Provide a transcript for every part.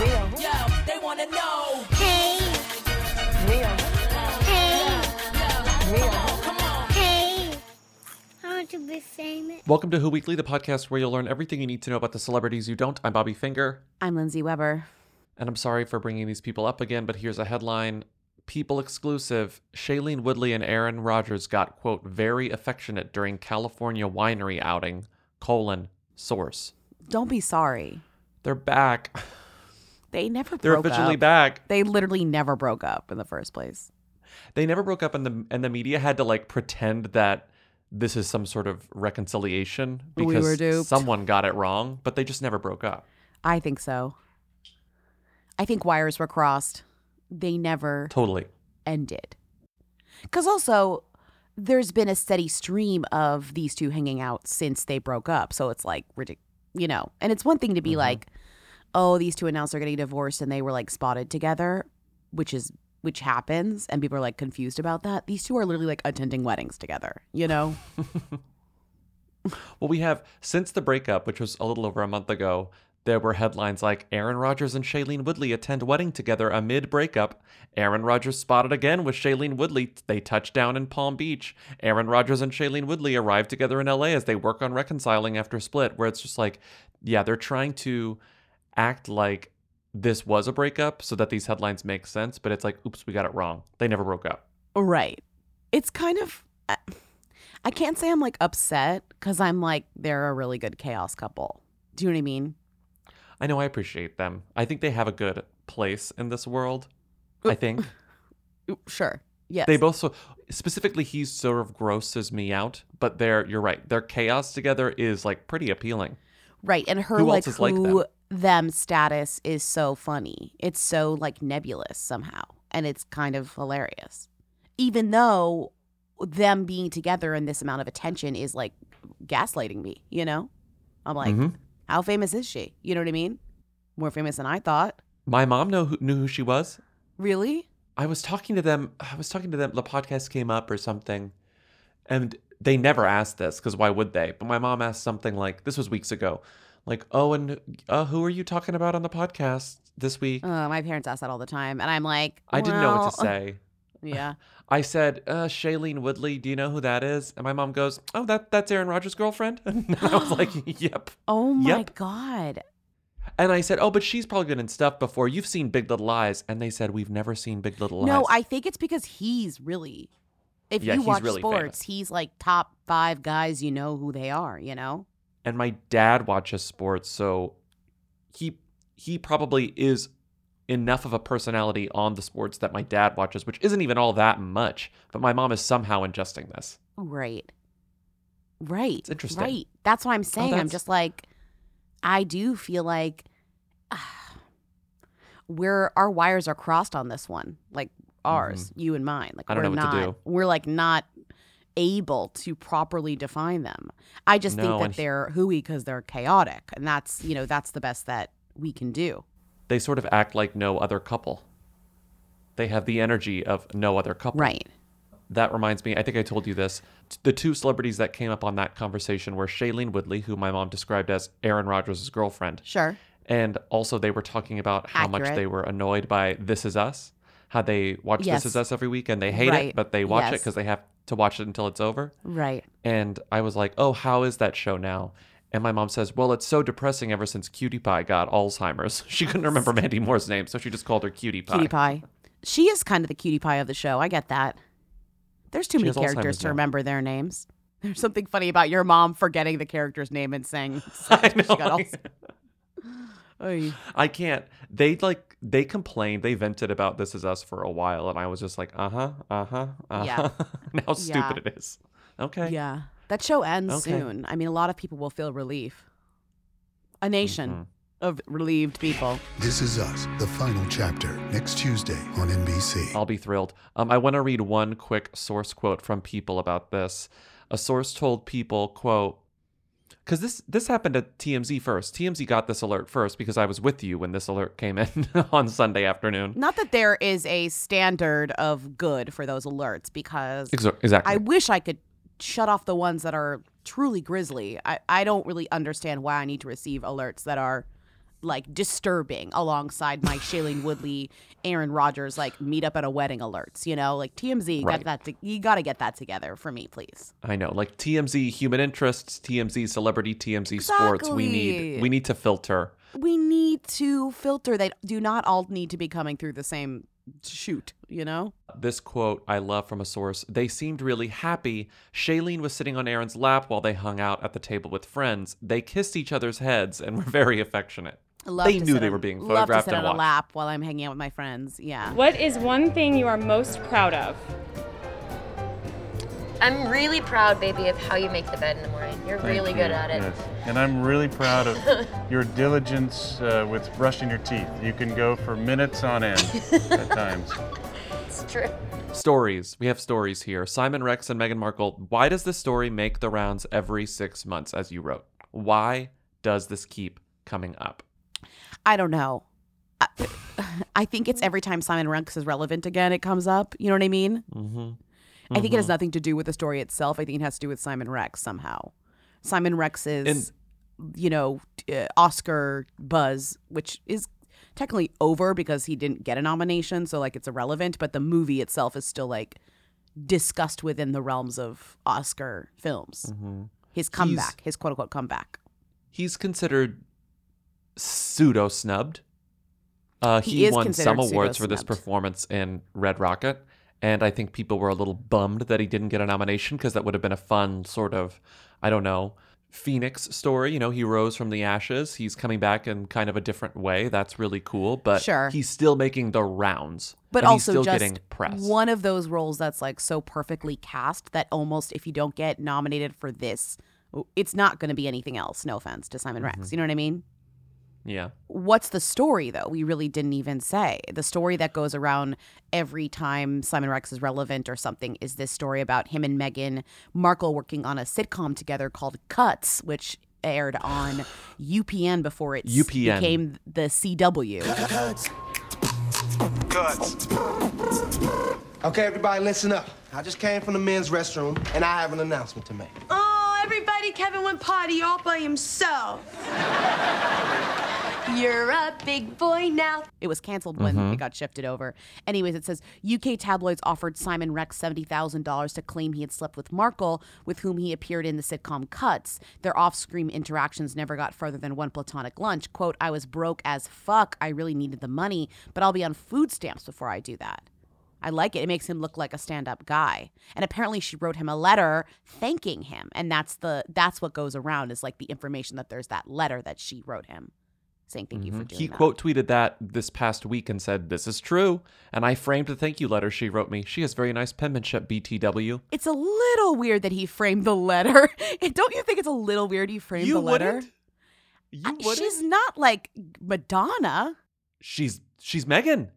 Yo, yo, they wanna know. Hey, Mia. hey, Mia. Come on. hey. I want to be famous. Welcome to Who Weekly, the podcast where you'll learn everything you need to know about the celebrities you don't. I'm Bobby Finger, I'm Lindsay Weber. and I'm sorry for bringing these people up again, but here's a headline. People exclusive. Shailene Woodley and Aaron Rodgers got, quote, very affectionate during California winery outing, colon, source. Don't be sorry. They're back. They never They're officially up. back. They literally never broke up in the first place. They never broke up, and the and the media had to like pretend that this is some sort of reconciliation We because duped. someone got it wrong, but they just never broke up. I think so. I think wires were crossed. They never Totally. ended. Because also, there's been a steady stream of these two hanging out since they broke up. So it's like, ridic- you know, and it's one thing to be Mm-hmm. like, oh, these two announced they're getting divorced and they were like spotted together, which is, which happens. And people are like confused about that. These two are literally like attending weddings together, you know? Well, we have since the breakup, which was a little over a month ago, there were headlines like Aaron Rodgers and Shailene Woodley attend wedding together amid breakup. Aaron Rodgers spotted again with Shailene Woodley. They touch down in Palm Beach. Aaron Rodgers and Shailene Woodley arrive together in LA as they work on reconciling after split, where it's just like, yeah, they're trying to act like this was a breakup so that these headlines make sense, but it's like, oops, we got it wrong. They never broke up. Right. It's kind of. I- I can't say I'm like upset because I'm like they're a really good chaos couple. Do you know what I mean? I know I appreciate them. I think they have a good place in this world. I think. Sure. Yes. They both so specifically he sort of grosses me out, but their you're right. Their chaos together is like pretty appealing. right, and her Who like else is like who them? status is so funny. It's so like nebulous somehow, and it's kind of hilarious. Even though them being together and this amount of attention is like gaslighting me, you know? I'm like, Mhm. how famous is she? You know what I mean? More famous than I thought. My mom know who, knew who she was. Really? I was talking to them. I was talking to them. The podcast came up or something, and they never asked this because why would they? But my mom asked something like, "This was weeks ago, like, oh, and uh, who are you talking about on the podcast this week?" Uh, my parents ask that all the time, and I'm like, I didn't know what to say. Yeah. I said, uh, Shailene Woodley, do you know who that is? And my mom goes, Oh, that that's Aaron Rodgers' girlfriend. And I was like, Yep. Oh my Yep. god. And I said, Oh, but she's probably been in stuff before. You've seen Big Little Lies. And they said, We've never seen Big Little Lies. No, I think it's because he's really. If Yeah, you watch really sports, famous. he's like top five guys. You know who they are. You know. And my dad watches sports, so he he probably is enough of a personality on the sports that my dad watches, which isn't even all that much. But my mom is somehow ingesting this. Right. Right. It's interesting. Oh, Right. That's what I'm saying. I'm just like, I do feel like we're our wires are crossed on this one. Like ours, you and mine. Like Mm-hmm. I don't we're know what to not. do. We're like not able to properly define them. I just No, think that they're hooey because they're chaotic, and that's you know that's the best that we can do. They sort of act like no other couple. They have the energy of no other couple. Right. That reminds me, I think I told you this. The two celebrities that came up on that conversation were Shailene Woodley, who my mom described as Aaron Rodgers' girlfriend. Sure. And also, they were talking about how much they were annoyed by This Is Us, how they watch Yes. This Is Us every week and they hate Right. it, but they watch it because they have to watch it until it's over. Right. And I was like, oh, how is that show now? And my mom says, well, it's so depressing ever since Cutie Pie got Alzheimer's. She couldn't remember Mandy Moore's name, so she just called her Cutie Pie. Cutie pie. She is kind of the cutie pie of the show. I get that. There's too She many characters Alzheimer's to now. remember their names. There's something funny about your mom forgetting the character's name and saying I she got know. Alzheimer's. I can't. They like they complained, they vented about This Is Us for a while, and I was just like, uh huh, uh huh, uh huh. and how stupid Yeah. it is. Okay. Yeah. That show ends Okay. soon. I mean, a lot of people will feel relief. A nation Mm-hmm. of relieved people. This is Us, the final chapter, next Tuesday on NBC. I'll be thrilled. Um, I want to read one quick source quote from people about this. A source told people, "quote." Because this this happened at TMZ first. TMZ got this alert first because I was with you when this alert came in on Sunday afternoon. Not that there is a standard of good for those alerts because Exactly. I wish I could shut off the ones that are truly grisly. I, I don't really understand why I need to receive alerts that are like disturbing alongside my Shailene Woodley, Aaron Rodgers, like meet up at a wedding alerts, you know? Like TMZ, Right. got that to, you got to get that together for me, please. I know, like TMZ human interests, TMZ celebrity, TMZ sports. We need we need to filter. We need to filter. They do not all need to be coming through the same shoot, you know? This quote I love from a source. They seemed really happy. Shailene was sitting on Aaron's lap while they hung out at the table with friends. They kissed each other's heads and were very affectionate. I Love They knew they on- were being Love photographed to sit and on a lap while I'm hanging out with my friends. Yeah. What is one thing you are most proud of? I'm really proud, baby, of how you make the bed in the morning. You're Thank really you. good at it. Yes. And I'm really proud of your diligence uh, with brushing your teeth. You can go for minutes on end at times. It's true. Stories. We have stories here. Simon Rex and Meghan Markle. Why does this story make the rounds every six months, as you wrote? Why does this keep coming up? I don't know. I, I think it's every time Simon Rex is relevant again, it comes up. You know what I mean? Mm-hmm. I think it has nothing to do with the story itself. I think it has to do with Simon Rex somehow. Simon Rex's, you know, uh, Oscar buzz, which is technically over because he didn't get a nomination, so like it's irrelevant. But the movie itself is still like discussed within the realms of Oscar films. Mm-hmm. His comeback, his quote unquote comeback. He's considered pseudo snubbed. Uh, He he won some awards for this performance in Red Rocket, and I think people were a little bummed that he didn't get a nomination because that would have been a fun sort of, I don't know, Phoenix story. You know, he rose from the ashes. He's coming back in kind of a different way. That's really cool. But Sure. he's still making the rounds. but and also he's still just getting press. one of those roles that's like so perfectly cast that almost if you don't get nominated for this, it's not going to be anything else. No offense to Simon Mm-hmm. Rex. You know what I mean? Yeah. What's the story though? We really didn't even say. The story that goes around every time Simon Rex is relevant or something is this story about him and Meghan Markle working on a sitcom together called Cuts, which aired on UPN before it UPN. became the CW. Okay, everybody, listen up. I just came from the men's restroom, and I have an announcement to make. Oh, everybody, Kevin went potty all by himself. You're a big boy now. It was canceled when mm-hmm. it got shifted over. Anyways, it says UK tabloids offered Simon Rex $70,000 to claim he had slept with Markle, with whom he appeared in the sitcom Cuts. Their off screen interactions never got further than one platonic lunch. Quote, I was broke as fuck. I really needed the money, but I'll be on food stamps before I do that. I like it. It makes him look like a stand-up guy. And apparently she wrote him a letter thanking him. And that's the that's what goes around is like the information that there's that letter that she wrote him saying thank you for mm-hmm. doing that. He that. quote tweeted that this past week and said, This is true. And I framed the thank you letter she wrote me. She has very nice penmanship, BTW. It's a little weird that he framed the letter. Don't you think it's a little weird he framed the letter? You wouldn't? She's not like Madonna. She's she's Meghan.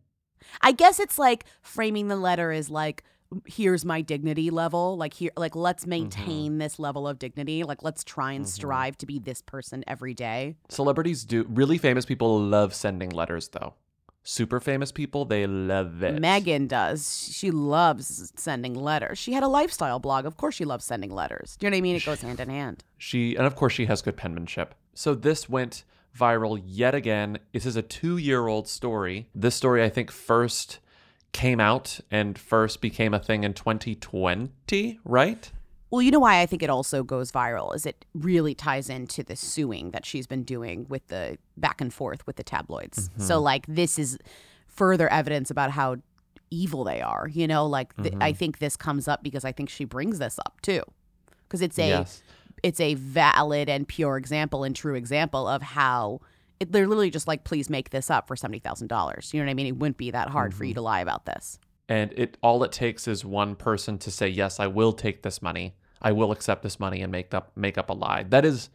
I guess it's like framing the letter is like here's my dignity level like here like let's mm-hmm. maintain this level of dignity like let's try and mm-hmm. strive to be this person every day Celebrities do really famous people love sending letters though. Super famous people, they love it. meghan does she loves sending letters she had a lifestyle blog of course she loves sending letters do you know what i mean it goes hand in hand She and of course she has good penmanship. So this went viral yet again. This is a two-year-old story. This story I think first came out and first became a thing in 2020, right? Well, you know why I think it also goes viral is it really ties into the suing that she's been doing with the back and forth with the tabloids. So mm-hmm. like this is further evidence about how evil they are, you know, like th- I mm-hmm. think this comes up because I think she brings this up too. Cuz it's a Yes. it's a valid and pure example and true example of how it, they're literally just like please make this up for $70,000. You know what I mean? It wouldn't be that hard for you to lie about this. And it all it takes is one person to say, "Yes, I will take this money. I will accept this money and make up make up a lie." That is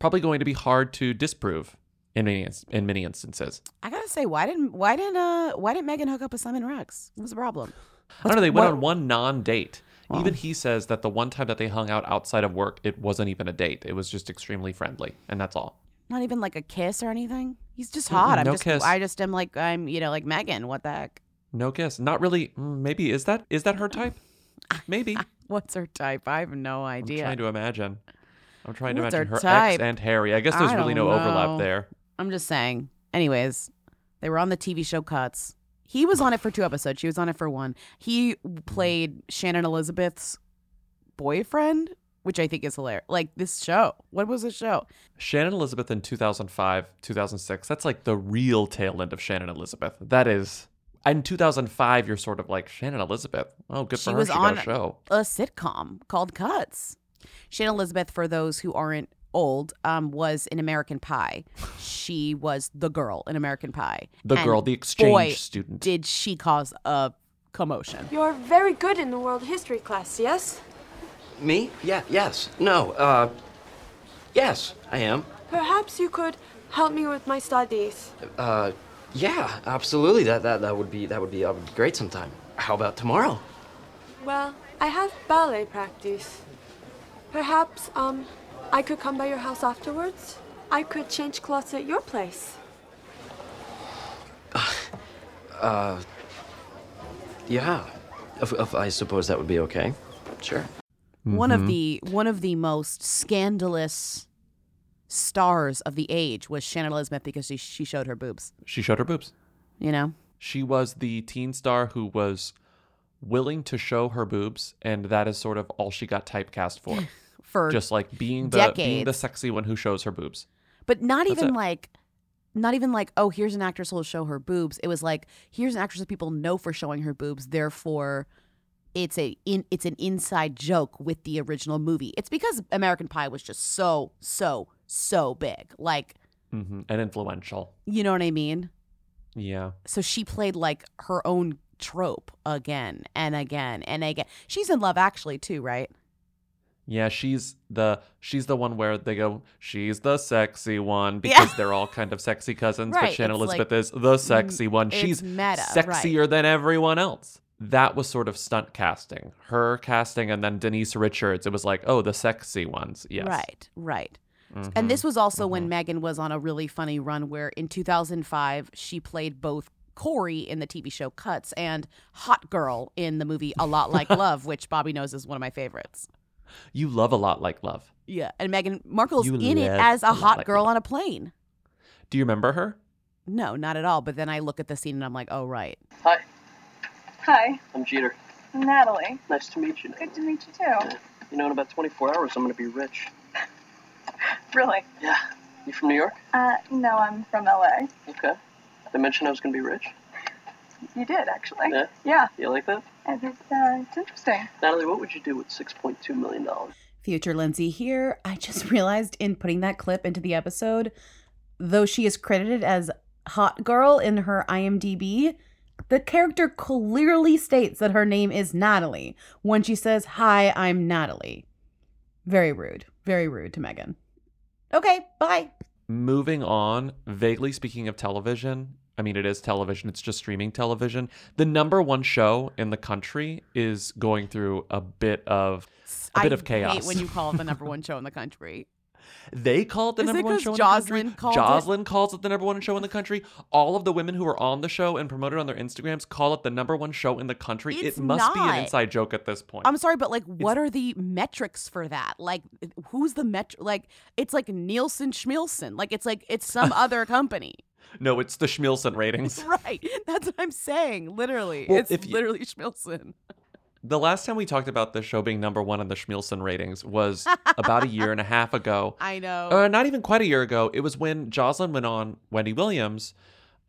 probably going to be hard to disprove in many in many instances. I got to say why didn't why didn't uh why didn't Meghan hook up with Simon Rex? What was the problem? I don't know. They went what- on one non-date. Even he says that the one time that they hung out outside of work, it wasn't even a date. It was just extremely friendly, and that's all. Not even like a kiss or anything. He's just hot. I'm no just kiss. I just am like I'm you know like Meghan. What the heck? No kiss. Not really. mm, Maybe is that is that her type? Maybe. What's her type? I have no idea. I'm trying to imagine. I'm trying to imagine her her, type? ex and Harry. I guess there's I really no don't overlap there. I'm just saying. Anyways, they were on the TV show Cuts. He was on it for two episodes. She was on it for one. He played Shannon Elizabeth's boyfriend, which I think is hilarious. Like this show. What was the show? Shannon Elizabeth in 2005, 2006. That's like the real tail end of Shannon Elizabeth. That is. In 2005, you're sort of like Shannon Elizabeth. Oh, good for she her. was she on got a show. a sitcom called Cuts. Shannon Elizabeth, for those who aren't old, um, was in American Pie. She was the girl in American Pie. The And girl, the exchange boy, student. Did she cause a commotion? You're very good in the world history class, yes? Me? Yeah, yes. No, uh, yes, I am. Perhaps you could help me with my studies. Uh, yeah, absolutely. That, that, that would be, that would be, that would be great sometime. How about tomorrow? Well, I have ballet practice. Perhaps, um, I could come by your house afterwards? I could change clothes at your place. Uh, yeah. If, if I suppose that would be okay. Sure. One Mm-hmm. of the one of the most scandalous stars of the age was Shannon Elizabeth because she she showed her boobs. She showed her boobs. You know, She was the teen star who was willing to show her boobs, and that is sort of all she got typecast for. for Just like being the being the sexy one who shows her boobs. but not That's even it. like not even like oh here's an actress who'll show her boobs. It was like here's an actress that people know for showing her boobs. Therefore, it's a in it's an inside joke with the original movie. It's because American Pie was just so so so big. Like hmm And influential. you know what I mean. Yeah. so she played like her own trope again and again and again. She's in Love Actually too, right? Yeah, she's the she's the one where they go, she's the sexy one because they're all kind of sexy cousins, Right, but Shannon it's like- Elizabeth is the sexy one. She's meta, right. sexier than everyone else. That was sort of stunt casting. Her casting and then Denise Richards, it was like, oh, the sexy ones. Yes. Right, right. Mhm. And this was also when Meghan was on a really funny run where in 2005 she played both Corey in the TV show Cuts and Hot Girl in the movie A Lot Like Love, which Bobby knows is one of my favorites. You love a lot like love. Yeah, and Meghan Markle's You in it as A a hot Like girl Love. on a plane. Do you remember her? No, not at all. But then I look at the scene and I'm like, oh right. Hi, Hi, I'm Jeter. Natalie. Nice to meet you. Good to meet you too. You know, in about 24 hours, I'm gonna be rich. Really? Yeah. You from New York? Uh, no, I'm from LA. Okay. They mentioned I was gonna be rich. You did actually. Yeah? Yeah. You like that? And it's, uh, it's interesting. Natalie, what would you do with $6.2 million? Future Lindsay here. I just realized in putting that clip into the episode, though she is credited as Hot Girl in her IMDb, the character clearly states that her name is Natalie when she says, Hi, I'm Natalie. Very rude. Very rude to Meghan. Okay, bye. Moving on, vaguely speaking of television, I mean, it is television, it's just streaming television. The number one show in the country is going through a bit of a bit I of chaos. hate when you call it the number one show in the country. They call it the Is it number one 'cause show in the country. called it? Calls it the number one show in the country. All of the women who are on the show and promoted on their Instagrams call it the number one show in the country. It's it must be an inside joke at this point. I'm sorry, but like, what are the metrics for that? Like, who's the met? Like, it's like Nielsen Schmielsen. Like, it's like it's some other company. No, it's the Schmielson ratings. Right. That's what I'm saying. Literally. Well, it's if you- literally Schmilson. The last time we talked about the show being number one on the Schmielson ratings was about a year and a half ago. I know. Uh, not even quite a year ago. It was when Joseline went on Wendy Williams,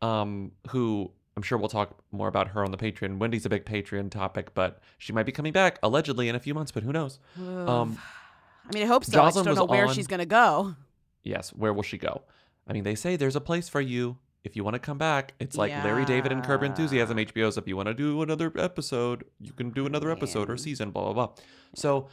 um, who I'm sure we'll talk more about her on the Patreon. Wendy's a big Patreon topic, but she might be coming back allegedly in a few months, but who knows? Um, I mean, I hope so. I just don't know where on- she's going to go. yes, where will she go? I mean, they say there's a place for you if you want to come back. It's like Larry David and Curb Enthusiasm HBO's. If you want to do another episode, you can do another episode or season, blah, blah, blah. So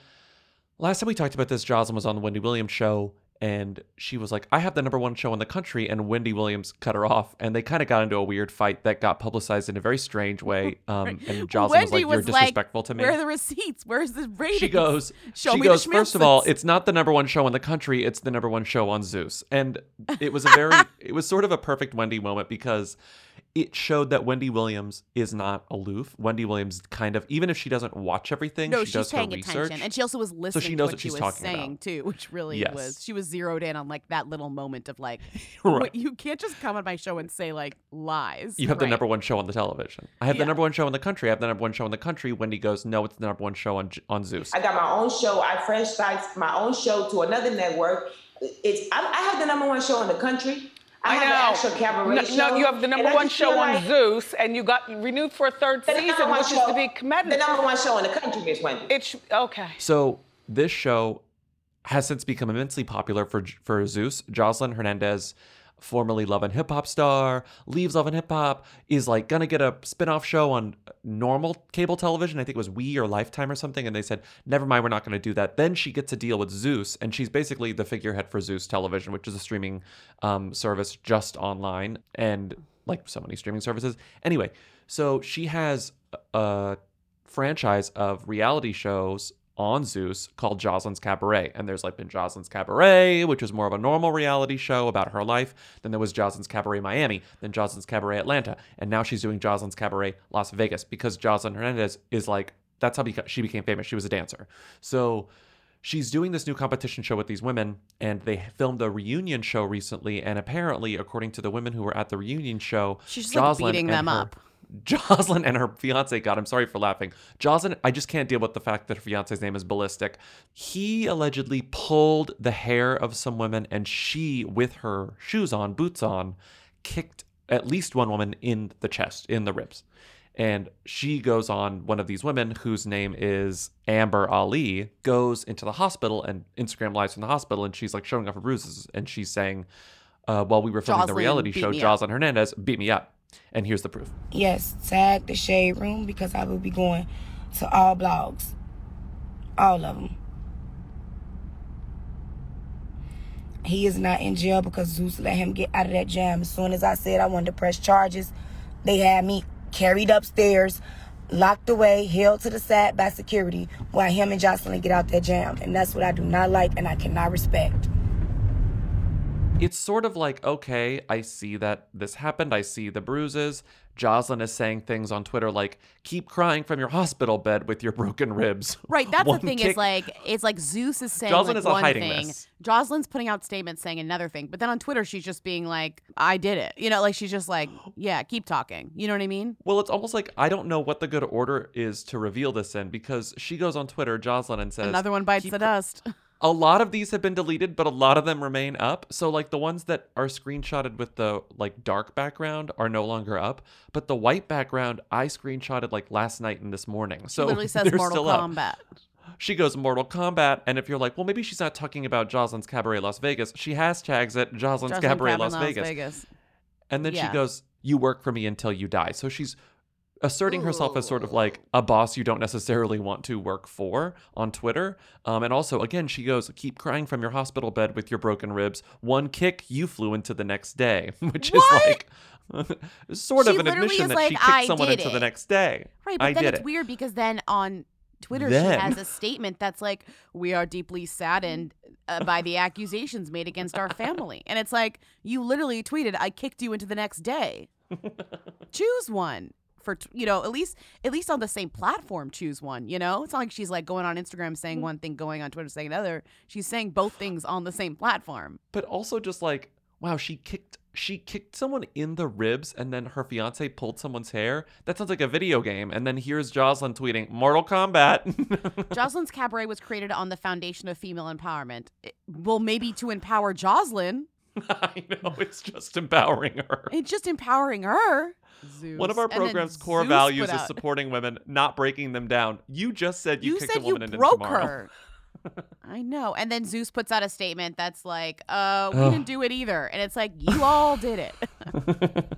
last time we talked about this, Joseline was on the Wendy Williams show. And she was like, I have the number one show in the country. And Wendy Williams cut her off. And they kind of got into a weird fight that got publicized in a very strange way. Um, and Joseline was like, You're disrespectful like, to me. Where are the receipts? Where's the ratings? She goes, Show she me goes, the first of all, it's not the number one show in the country, it's the number one show on Zeus. And it was a very, it was sort of a perfect Wendy moment because it showed that Wendy Williams is not aloof. Wendy Williams kind of, even if she doesn't watch everything, no, she she's does her paying research. attention, and she also was listening So she to knows what, what she she's was talking saying about. too, which really Yes. was. She was zeroed in on like that little moment of like, Right. "Wait, you can't just come on my show and say like lies. You have the number one show on the television. I have Yeah. the number one show in the country. I have the number one show in the country. Wendy goes, no, it's the number one show on on Zeus. I got my own show. I franchise my own show to another network. It's I, I have the number one show in the country. I, I have know. an actual cabaret no, show. no, you have the number one show feel on like Zeus, and you got renewed for a third season, one which is to be commended. The number one show in the country, Miss Wendy. It's okay. So this show has since become immensely popular for for Zeus. Joseline Hernandez, formerly Love and Hip Hop star, leaves Love and Hip Hop, is like gonna get a spin-off show on normal cable television. I think it was We or Lifetime or something, and they said, never mind, we're not gonna do that. Then she gets a deal with Zeus, and she's basically the figurehead for Zeus Television, which is a streaming um, service just online and like so many streaming services. Anyway, so she has a franchise of reality shows on Zeus called Joseline's Cabaret. And there's like been Joseline's Cabaret, which was more of a normal reality show about her life. Then there was Joseline's Cabaret Miami, then Joseline's Cabaret Atlanta. And now she's doing Joseline's Cabaret Las Vegas because Joseline Hernandez is like, that's how she became famous. She was a dancer. So she's doing this new competition show with these women and they filmed a reunion show recently and apparently according to the women who were at the reunion show She's just, like, beating them her- up. Joseline and her fiance, God, I'm sorry for laughing. Joseline, I just can't deal with the fact that her fiance's name is Balistic. He allegedly pulled the hair of some women and she, with her shoes on, boots on, kicked at least one woman in the chest, in the ribs. And she goes on, one of these women, whose name is Amber Ali, goes into the hospital and Instagram lives from the hospital. And she's like showing off her bruises. And she's saying, uh, while we were filming the reality show, up. Joseline Hernandez beat me up. And here's the proof. Yes, tag the shade room because I will be going to all blogs, all of them. He is not in jail because Zeus let him get out of that jam. As soon as I said I wanted to press charges, they had me carried upstairs, locked away, held to the side by security while him and Joseline get out that jam. And that's what I do not like and I cannot respect. It's sort of like, okay, I see that this happened. I see the bruises. Joseline is saying things on Twitter like, keep crying from your hospital bed with your broken ribs. Right, that's the thing kick- is like it's like Zeus is saying Joseline like is one hiding thing, this. Joseline's putting out statements saying another thing, but then on Twitter she's just being like, "I did it," you know, like she's just like, "Yeah, keep talking," you know what I mean? Well, it's almost like I don't know what the good order is to reveal this in because she goes on Twitter, Joseline, and says, Another one bites "Keep the cr- dust. A lot of these have been deleted, but a lot of them remain up. So like the ones that are screenshotted with the like dark background are no longer up, but the white background I screenshotted like last night and this morning. She So literally says Mortal still up. Kombat. She goes Mortal Kombat, and if you're like, well, maybe she's not talking about Joseline's Cabaret Las Vegas, she hashtags it Joseline's Joseline Cabaret Cabin Las, Las Vegas. Vegas. And then Yeah. she goes, You work for me until you die. So she's asserting herself as sort of like a boss you don't necessarily want to work for on Twitter. Um, and also, again, she goes, Keep crying from your hospital bed with your broken ribs. One kick, you flew into the next day, which is like. sort She of an admission that like, she kicked "I someone into the next day. Right, but I then it's it. weird because then on Twitter Then. she has a statement that's like, "We are deeply saddened uh, by the accusations made against our family," and it's like you literally tweeted, "I kicked you into the next day." choose one for you know at least at least on the same platform. Choose one. You know, it's not like she's like going on Instagram saying Mm-hmm. one thing, going on Twitter saying another. She's saying both things on the same platform. But also just like wow, she kicked she kicked someone in the ribs and then her fiance pulled someone's hair. That sounds like a video game. And then here's Joseline tweeting, Mortal Kombat. Joseline's Cabaret was created on the foundation of female empowerment. It- well, maybe to empower Joseline. I know, it's just empowering her. It's just empowering her. One of our program's core Zeus values is supporting women, not breaking them down. You just said you, You kicked said a you woman into broke her. I know. And then Zeus puts out a statement that's like, uh, we Ugh. didn't do it either. And it's like, you all did it.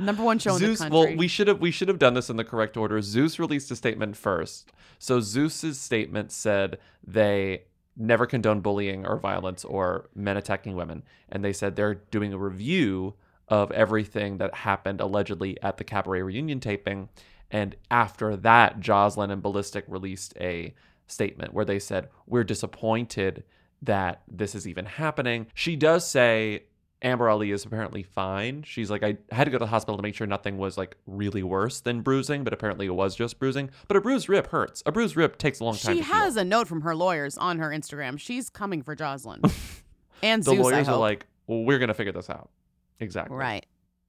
Number one show in Zeus, the country. well, we should have we should have done this in the correct order. Zeus released a statement first. So Zeus's statement said they never condone bullying or violence or men attacking women, and they said they're doing a review of everything that happened allegedly at the cabaret reunion taping. And after that, Joseline and Balistic released a statement where they said, We're disappointed that this is even happening. She does say Amber Ali is apparently fine. She's like, I had to go to the hospital to make sure nothing was like really worse than bruising, but apparently it was just bruising. But a bruised rib hurts. A bruised rib takes a long time she to heal. has a note from her lawyers on her Instagram. She's coming for Joseline. and the Zeus, I lawyers are like, well, we're gonna figure this out. Exactly. Right.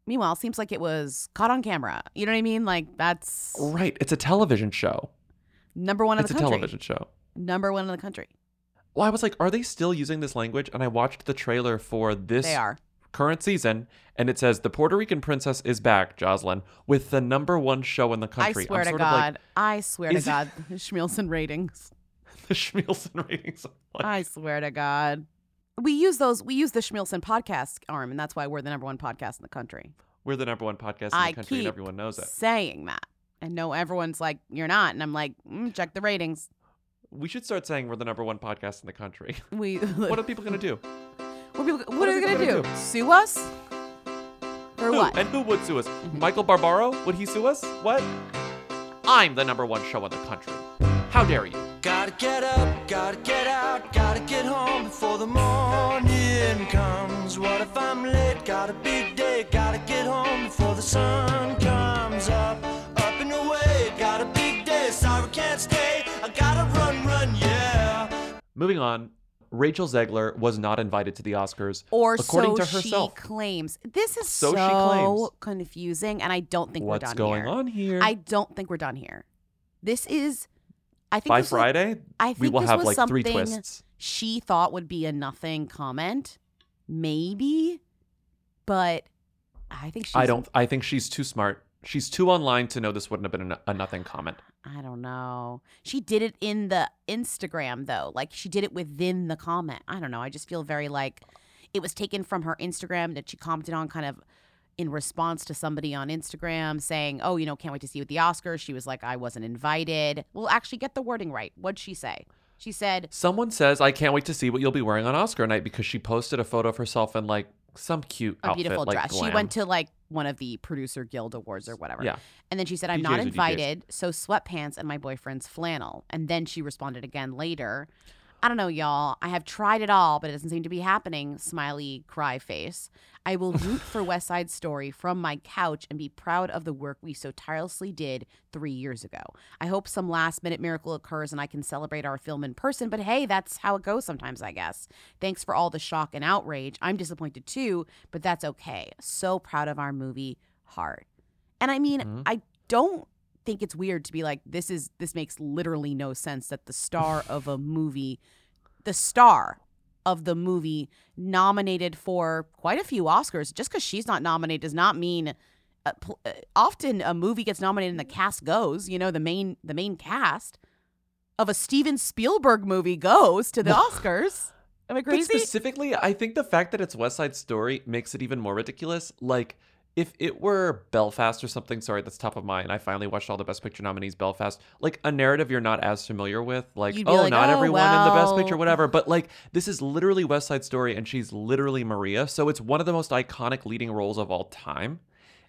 Meanwhile, seems like it was caught on camera. You know what I mean? Like that's Right. It's a television show. number one in it's the country. It's a television show. Number one in the country. Well, I was like, are they still using this language? And I watched the trailer for this They are. current season, and it says the Puerto Rican princess is back, Joseline, with the number one show in the country. I swear I'm to sort of God. like, I swear to Is God. Schmielson ratings. the Schmielson ratings. are like- I swear to God. We use those. We use the Schmielson podcast arm, and that's why we're the number one podcast in the country. We're the number one podcast in the I country, and keep everyone knows it. saying that, and no, everyone's like, "You're not," and I'm like, mm, "Check the ratings." We should start saying we're the number one podcast in the country. We what are people gonna do? What, are people, what, What are are they gonna do? gonna do? Sue us? For Who? what? And who would sue us? Mm-hmm. Michael Barbaro? Would he sue us? What? I'm the number one show in the country. How dare you? Gotta get up, gotta get out, gotta get home before the morning comes. What if I'm late? Got a big day, gotta get home before the sun comes up. Up and away, got a big day, sorry can't stay. Moving on, Rachel Zegler was not invited to the Oscars, Or according so to herself. she claims. This is So so, she confusing, and I don't think What's we're done here. What's going here. on here? I don't think we're done here. This is, I think By this was- Friday, I think we will have like three twists. She thought would be a nothing comment, maybe, but I think she's. I don't. I think she's too smart. She's too online to know this wouldn't have been a, a nothing comment. I don't know. She did it in the Instagram though. Like she did it within the comment. I don't know. I just feel very like it was taken from her Instagram that she commented on kind of in response to somebody on Instagram saying, "Oh, you know, can't wait to see you at the Oscars." She was like, "I wasn't invited." Well, actually get the wording right. What'd she say? She said, Someone says, "I can't wait to see what you'll be wearing on Oscar night" because she posted a photo of herself in like some cute a outfit, beautiful like dress. She went to like one of the producer guild awards or whatever. Yeah. And then she said, I'm DJs not invited, so sweatpants and my boyfriend's flannel. And then she responded again later. I don't know, y'all. I have tried it all, but it doesn't seem to be happening. Smiley cry face. I will root for West Side Story from my couch and be proud of the work we so tirelessly did three years ago. I hope some last minute miracle occurs and I can celebrate our film in person, but hey, that's how it goes sometimes, I guess. Thanks for all the shock and outrage. I'm disappointed too, but that's okay. So proud of our movie, Heart. And I mean, Mhm. I don't think it's weird to be like, this is this makes literally no sense that the star of a movie, the star of the movie nominated for quite a few Oscars, just because she's not nominated does not mean. Uh, pl- uh, often a movie gets nominated and the cast goes. You know, the main the main cast of a Steven Spielberg movie goes to the Oscars. Am I But crazy? specifically, I think the fact that it's West Side Story makes it even more ridiculous. Like, if it were Belfast or something, sorry, that's top of mind. I finally watched all the Best Picture nominees, Belfast. Like a narrative you're not as familiar with, like, oh, like, not "Oh, everyone in the Best Picture, whatever. But like, this is literally West Side Story, and she's literally Maria. So it's one of the most iconic leading roles of all time.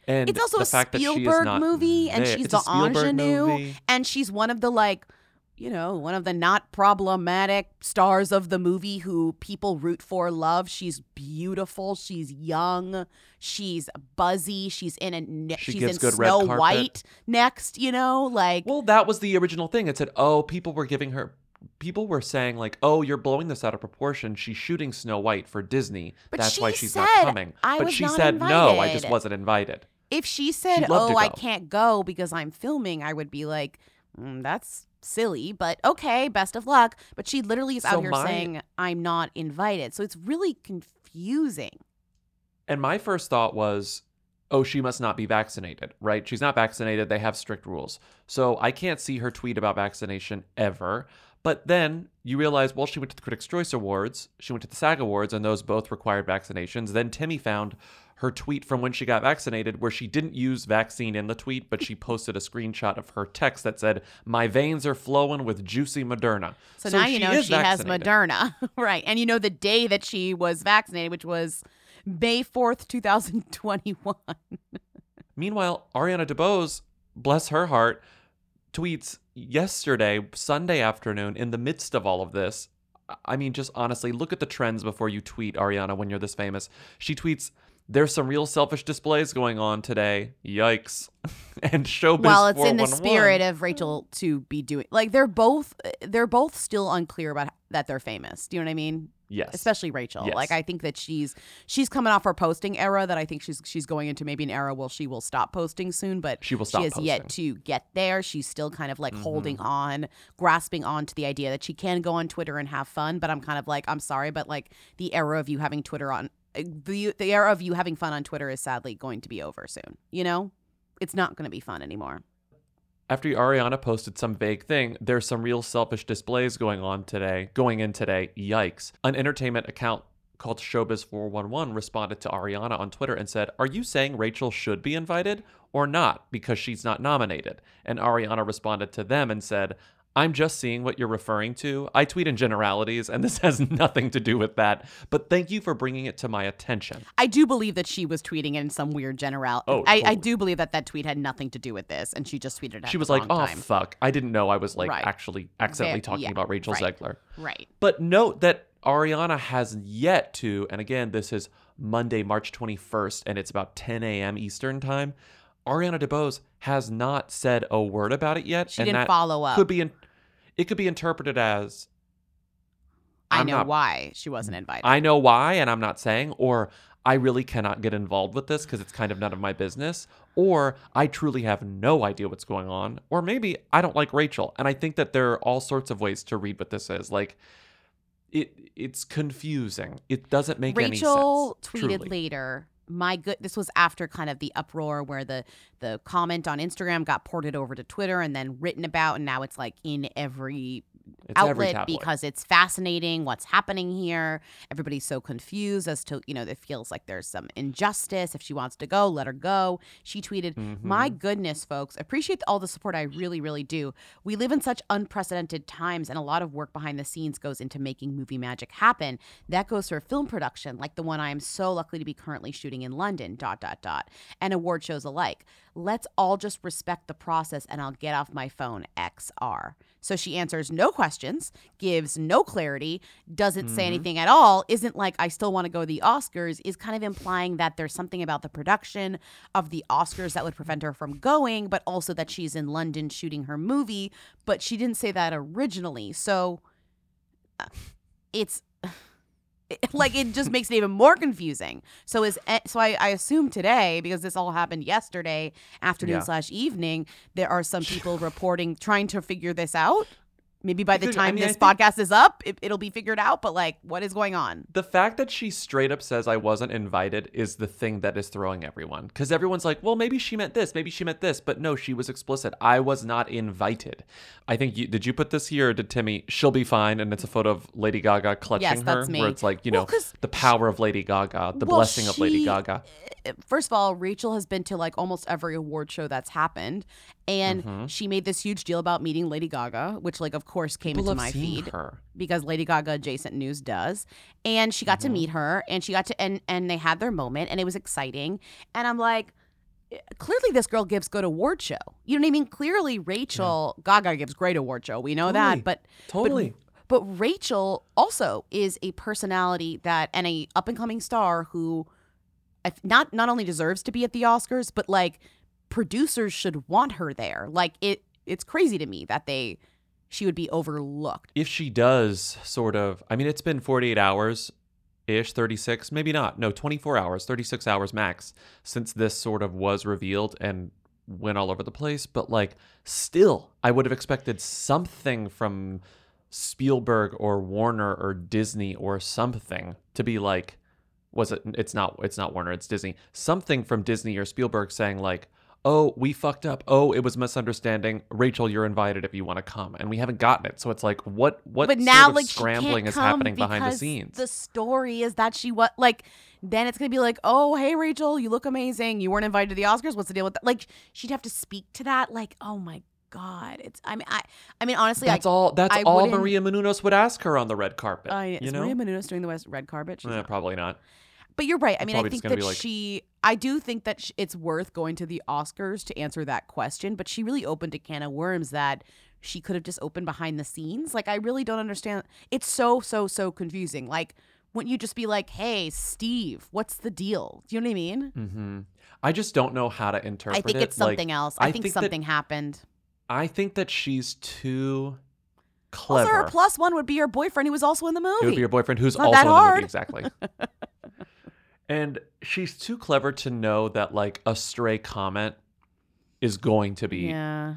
And it's also the a fact that she is Spielberg not movie, and she's it's the ingenue, movie. and she's one of the like, you know, one of the not problematic stars of the movie who people root for, love. She's beautiful, she's young, she's buzzy, she's in a ne- She she's in good red Snow carpet. White next, you know, like Well, that was the original thing. It said, oh, people were giving her people were saying like, "Oh, you're blowing this out of proportion. She's shooting Snow White for Disney. But That's why she's said, not coming." "I but she said, "No, I just wasn't invited." If she said, She'd love to "Oh, I can't go because I'm filming," I would be like, mm, "That's silly," but okay, best of luck. But she literally is So out here my- saying, "I'm not invited," so it's really confusing. And my first thought was, oh, she must not be vaccinated, right? She's not vaccinated. They have strict rules. So I can't see her tweet about vaccination ever. But then you realize, well, she went to the Critics' Choice Awards, she went to the SAG Awards, and those both required vaccinations. Then Timmy found her tweet from when she got vaccinated where she didn't use vaccine in the tweet, but she posted a screenshot of her text that said, My veins are flowing with juicy Moderna. So, now you know she has. Moderna, right? And you know the day that she was vaccinated, which was May fourth, two thousand twenty-one. Meanwhile, Ariana DeBose, bless her heart, tweets yesterday, Sunday afternoon, in the midst of all of this. I mean, just honestly, look at the trends before you tweet, Ariana, when you're this famous. She tweets, There's some real selfish displays going on today. Yikes. and showbiz. well, it's in the spirit of Rachel to be doing like they're both they're both still unclear about that they're famous. Do you know what I mean? Yes. Especially Rachel. Yes. Like I think that she's she's coming off her posting era that I think she's she's going into maybe an era where she will stop posting soon, but She will stop she has yet to get there. She's still kind of like holding Mhm. on, grasping on to the idea that she can go on Twitter and have fun, but I'm kind of like, I'm sorry, but like the era of you having Twitter on the the era of you having fun on Twitter is sadly going to be over soon. You know? It's not going to be fun anymore. After Ariana posted some vague thing, there's some real selfish displays going on today, going in today. Yikes. An entertainment account called Showbiz411 responded to Ariana on Twitter and said, Are you saying Rachel should be invited or not because she's not nominated? And Ariana responded to them and said, I'm just seeing what you're referring to. I tweet in generalities, and this has nothing to do with that. But thank you for bringing it to my attention. I do believe that she was tweeting in some weird general. Oh, I, I do believe that that tweet had nothing to do with this, and she just tweeted it. She was like, "Oh time. fuck, I didn't know I was like Right. actually accidentally talking yeah, about Rachel right. Zegler." Right. But note that Ariana has yet to, and again, this is Monday, March 21st, and it's about 10 a.m. Eastern time. Ariana DeBose has not said a word about it yet. She and didn't that follow up. Could be, in, it could be interpreted as I know not- why she wasn't invited. I know why, and I'm not saying, or I really cannot get involved with this because it's kind of none of my business, or I truly have no idea what's going on, or maybe I don't like Rachel. And I think that there are all sorts of ways to read what this is. Like, it it's confusing. It doesn't make any sense. Rachel tweeted truly. later. My good. This was after kind of the uproar where the the comment on Instagram got ported over to Twitter and then written about, and now it's like in every It's outlet because it's fascinating what's happening here. Everybody's so confused as to you know it feels like there's some injustice. If she wants to go, let her go. She tweeted, "My Mm-hmm. goodness, folks, appreciate all the support. I really, really do. We live in such unprecedented times, and a lot of work behind the scenes goes into making movie magic happen. That goes for film production, like the one I am so lucky to be currently shooting in London. Dot dot dot, and award shows alike. Let's all just respect the process, and I'll get off my phone. XR." So she answers no questions, gives no clarity, doesn't say Mhm. anything at all, isn't like, I still want to go to the Oscars, is kind of implying that there's something about the production of the Oscars that would prevent her from going, but also that she's in London shooting her movie. But she didn't say that originally. So uh, it's. like it just makes it even more confusing. So is so I, I assume today because this all happened yesterday afternoon Yeah. slash evening. There are some people reporting trying to figure this out. Maybe by the Because, I time mean, this think- podcast is up, it, it'll be figured out. But like, what is going on? The fact that she straight up says I wasn't invited is the thing that is throwing everyone. Because everyone's like, well, maybe she meant this, maybe she meant this. But no, she was explicit. I was not invited. I think you did you put this here or did Timmy? She'll be fine. And it's a photo of Lady Gaga clutching Yes, her. me. Where it's like, you know, the power of Lady Gaga, the Well, blessing of Lady Gaga. Eh, eh, first of all, Rachel has been to like almost every award show that's happened, and Mhm. she made this huge deal about meeting Lady Gaga, which like of course came People into my feed her. because Lady Gaga adjacent news does, and she got to Mhm. meet her, and she got to and and they had their moment, and it was exciting, and I'm like. Clearly, this girl gives good award show. You know what I mean? Clearly, Rachel Gaga gives great award show. We know Totally. that, but but- Totally. but Rachel also is a personality that and a up and coming star who not not only deserves to be at the Oscars, but like producers should want her there. Like it it's crazy to me that they she would be overlooked. if she does sort of i mean it's been 48 hours ish 36 maybe not no 24 hours 36 hours max since this sort of was revealed and went all over the place but like still i would have expected something from spielberg or warner or disney or something to be like was it it's not it's not warner it's disney something from disney or spielberg saying like oh we fucked up oh it was misunderstanding rachel you're invited if you want to come and we haven't gotten it so it's like what what but sort now of like scrambling is happening behind the scenes The story is that she what like then it's gonna be like, oh hey Rachel, you look amazing. You weren't invited to the Oscars. What's the deal with that? Like she'd have to speak to that. Like oh my god, it's I mean I I mean honestly that's I, all that's I all maria menounos would ask her on the red carpet Uh, you know Maria Menounos doing the West red carpet? Eh, probably not But you're right. I mean, I think that like- she, I do think that sh- it's worth going to the Oscars to answer that question. But she really opened a can of worms that she could have just opened behind the scenes. Like, I really don't understand. It's so, so, so confusing. Like, wouldn't you just be like, hey, Steve, what's the deal? Do you know what I mean? hmm i just don't know how to interpret it. I think it it's something like, else. I, think, that- something happened. i think that she's too Also, clever her plus one would be your boyfriend who was also in the movie. It would be your boyfriend who's also that in the movie, exactly. and she's too clever to know that like a stray comment is going to be Yeah.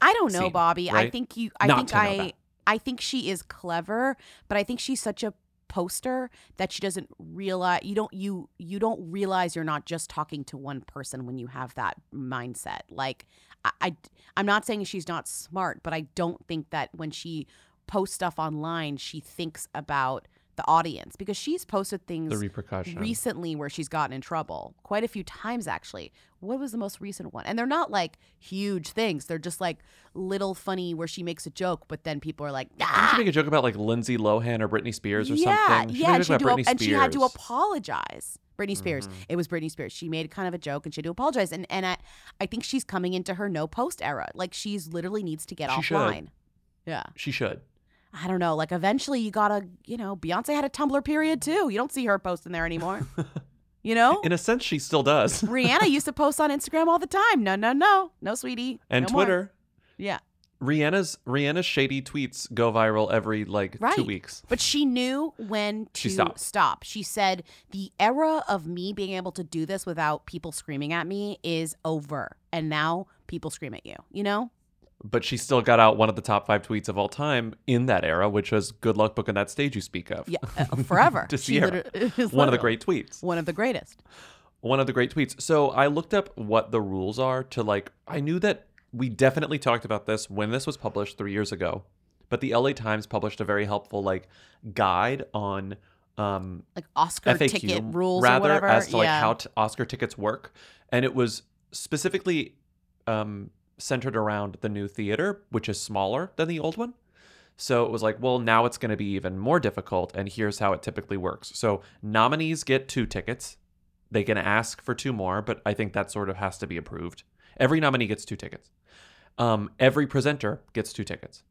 I don't know, seen, Bobby. I think you I Not think I that. I think she is clever, but I think she's such a poster that she doesn't realize you don't you you don't realize you're not just talking to one person when you have that mindset. Like I, I I'm not saying she's not smart, but I don't think that when she posts stuff online, she thinks about the audience because she's posted things the repercussion. recently where she's gotten in trouble quite a few times actually what was the most recent one and they're not like huge things they're just like little funny where she makes a joke but then people are like Didn't ah! she make a joke about like Lindsay Lohan or Britney Spears or yeah something? She yeah and she, had to, and she had to apologize Britney Spears. Mhm. It was Britney Spears. She made kind of a joke and she had to apologize. And and I, I think she's coming into her no post era. Like she's literally needs to get She should. Yeah. She should. I don't know. Like eventually you gotta, you know, Beyonce had a Tumblr period too. You don't see her posting there anymore. you know? In a sense, she still does. Rihanna used to post on Instagram all the time. No, no, no. No, sweetie. and No more. Twitter. Yeah. Rihanna's Rihanna's shady tweets go viral every like Right. two weeks. But she knew when to She stopped. stop. She said, The era of me being able to do this without people screaming at me is over. And now people scream at you, you know? But she still got out one of the top five tweets of all time in that era, which was "Good luck booking that stage you speak of." Yeah, uh, forever. to Ciara, one of the great tweets. One of the greatest. One of the great tweets. So I looked up what the rules are to like. I knew that we definitely talked about this when this was published three years ago, but the LA Times published a very helpful like guide on um Like Oscar FAQ, ticket rules rather whatever. as to like Yeah. how t- Oscar tickets work, and it was specifically um, centered around the new theater, which is smaller than the old one. So it was like, well, now it's going to be even more difficult, and here's how it typically works. So nominees get two tickets. They can ask for two more, but I think that sort of has to be approved. Every nominee gets two tickets. Um, every presenter gets two tickets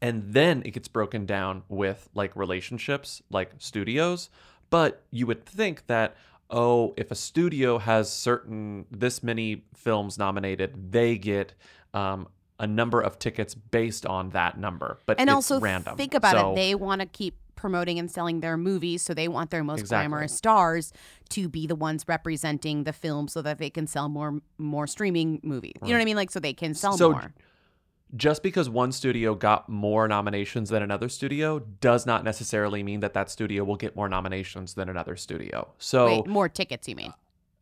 and then it gets broken down with like relationships like studios but you would think that oh if a studio has certain this many films nominated they get um, a number of tickets based on that number but and also random think about So- it. They want to keep promoting and selling their movies, so they want their most Exactly. glamorous stars to be the ones representing the film, so that they can sell more more streaming movies. You know what I mean? Like so they can sell so more. Just because one studio got more nominations than another studio does not necessarily mean that that studio will get more nominations than another studio so Wait, more tickets, you mean?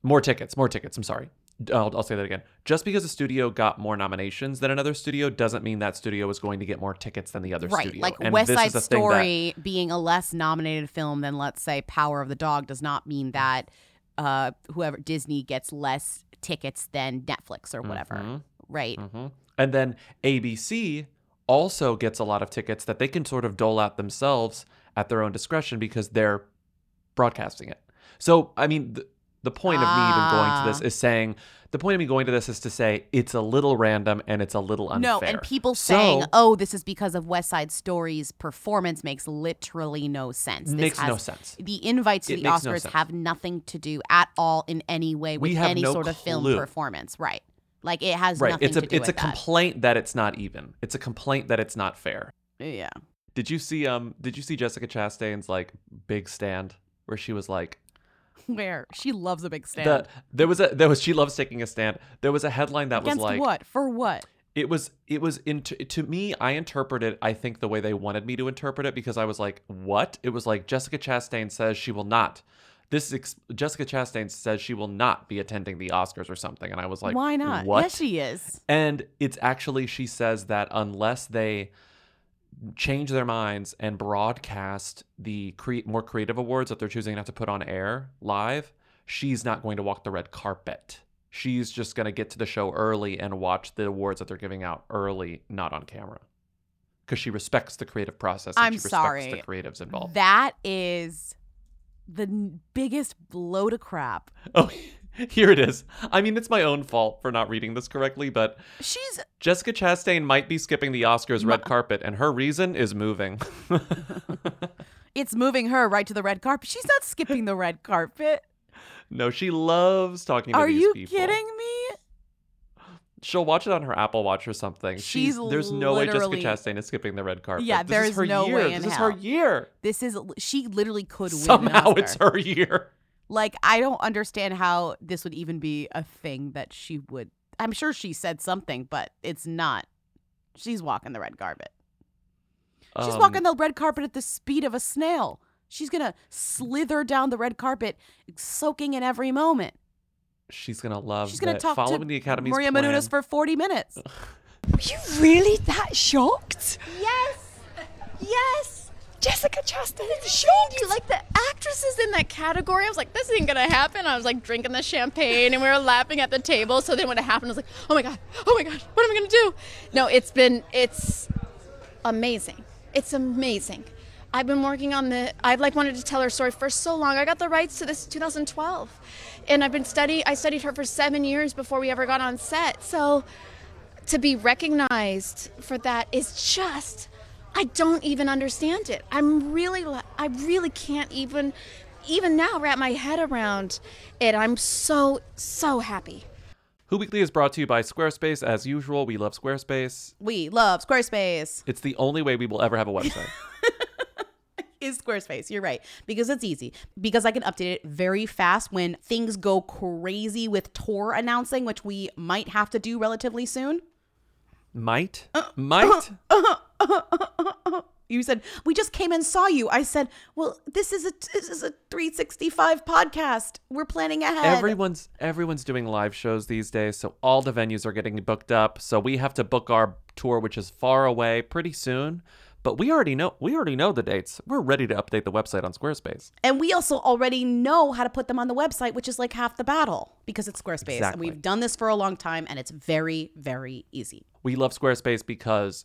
More tickets, more tickets. I'm sorry. I'll, I'll say that again. Just because a studio got more nominations than another studio doesn't mean that studio is going to get more tickets than the other right, studio. like And West this Side is the that- Story being a less nominated film than let's say Power of the Dog does not mean that uh, whoever Disney gets less tickets than Netflix or whatever. Mhm. Right. Mhm. And then ABC also gets a lot of tickets that they can sort of dole out themselves at their own discretion because they're broadcasting it. So, I mean, the, the point of me even going to this Ah. is saying the point of me going to this is to say it's a little random and it's a little unfair. No, and people So- saying, "Oh, this is because of West Side Story's performance," makes literally no sense. This Makes no sense. The invites to It the makes no Oscars have nothing to do at all in any way with any no sort of film performance. Right. Like it has right. nothing It's a to do it's a that. complaint that it's not even. It's a complaint that it's not fair. Yeah. Did you see um did you see Jessica Chastain's like big stand where she was like Where she loves a big stand. the there was a there was she loves taking a stand. There was a headline that Against was like what? For what? It was it was in to me I interpreted I think the way they wanted me to interpret it because I was like what? It was like Jessica Chastain says she will not. This is ex- Jessica Chastain says she will not be attending the Oscars or something and I was like Why not? What? Yes, she is. And it's actually, she says that unless they change their minds and broadcast the cre- more creative awards that they're choosing not to put on air live, she's not going to walk the red carpet. She's just going to get to the show early and watch the awards that they're giving out early, not on camera. Because she respects the creative process. And I'm she respects sorry. the creatives involved. That is the n- biggest load of crap. Oh, here it is. I mean, it's my own fault for not reading this correctly, but She's Jessica Chastain might be skipping the Oscars red carpet, and her reason is moving. it's moving her right to the red carpet. She's not skipping the red carpet. no, she loves talking to Are you people. kidding me? She'll watch it on her Apple Watch or something. She's there's no way Jessica Chastain is skipping the red carpet. Yeah, this there's is her no year. way in This is her year. This is she literally could Somehow it's her year. Like I don't understand how this would even be a thing that she would. I'm sure she said something, but it's not. She's walking the red carpet. She's Um, walking the red carpet at the speed of a snail. She's gonna slither down the red carpet, soaking in every moment. She's gonna love. She's gonna that talk following to the Academy's Maria plan. Menounos for 40 minutes. Were you really that shocked? Yes. Yes. Jessica Chastain is Thank you. Like the actresses in that category, I was like, this ain't gonna happen. I was like drinking the champagne and we were laughing at the table. So then when it happened, I was like, oh my god, oh my god, what am I gonna do? No, it's been it's amazing. It's amazing. I've been working on the. I've like wanted to tell her story for so long. I got the rights to this 2012, and I've been study. I studied her for seven years before we ever got on set. So to be recognized for that is just I don't even understand it. I'm really li- I really can't even even now wrap my head around it. I'm so so happy. Who Weekly is brought to you by Squarespace. As usual, we love Squarespace. We love Squarespace. It's the only way we will ever have a website. is Squarespace. You're right. Because it's easy. Because I can update it very fast when things go crazy with tour announcing, which we might have to do relatively soon. Might? Uh, Might? Uh, uh, uh, you said we just came and saw you. I said, "Well, this is a this is a 365 podcast. We're planning ahead." Everyone's everyone's doing live shows these days, so all the venues are getting booked up. So we have to book our tour, which is far away, pretty soon. But we already know we already know the dates. We're ready to update the website on Squarespace. And we also already know how to put them on the website, which is like half the battle because it's Squarespace. And we've done this for a long time and it's very, very easy. We love Squarespace because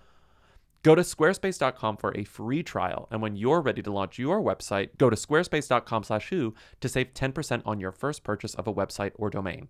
Go to squarespace.com for a free trial, and when you're ready to launch your website, go to squarespace.com/who to save 10% on your first purchase of a website or domain.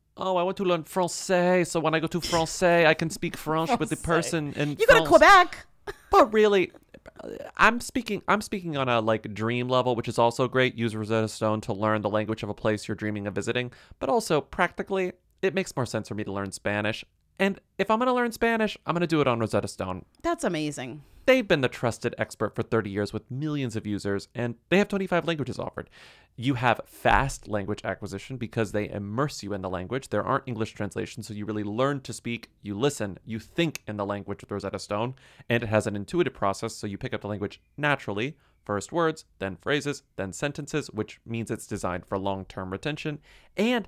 Oh, I want to learn Francais, so when I go to Francais, I can speak French with the person in You go to Quebec. But really, I'm speaking. I'm speaking on a like dream level, which is also great. Use Rosetta Stone to learn the language of a place you're dreaming of visiting. But also practically, it makes more sense for me to learn Spanish. And if I'm gonna learn Spanish, I'm gonna do it on Rosetta Stone. That's amazing. They've been the trusted expert for 30 years with millions of users, and they have 25 languages offered. You have fast language acquisition because they immerse you in the language. There aren't English translations, so you really learn to speak, you listen, you think in the language with Rosetta Stone, and it has an intuitive process, so you pick up the language naturally. First words, then phrases, then sentences, which means it's designed for long term retention. And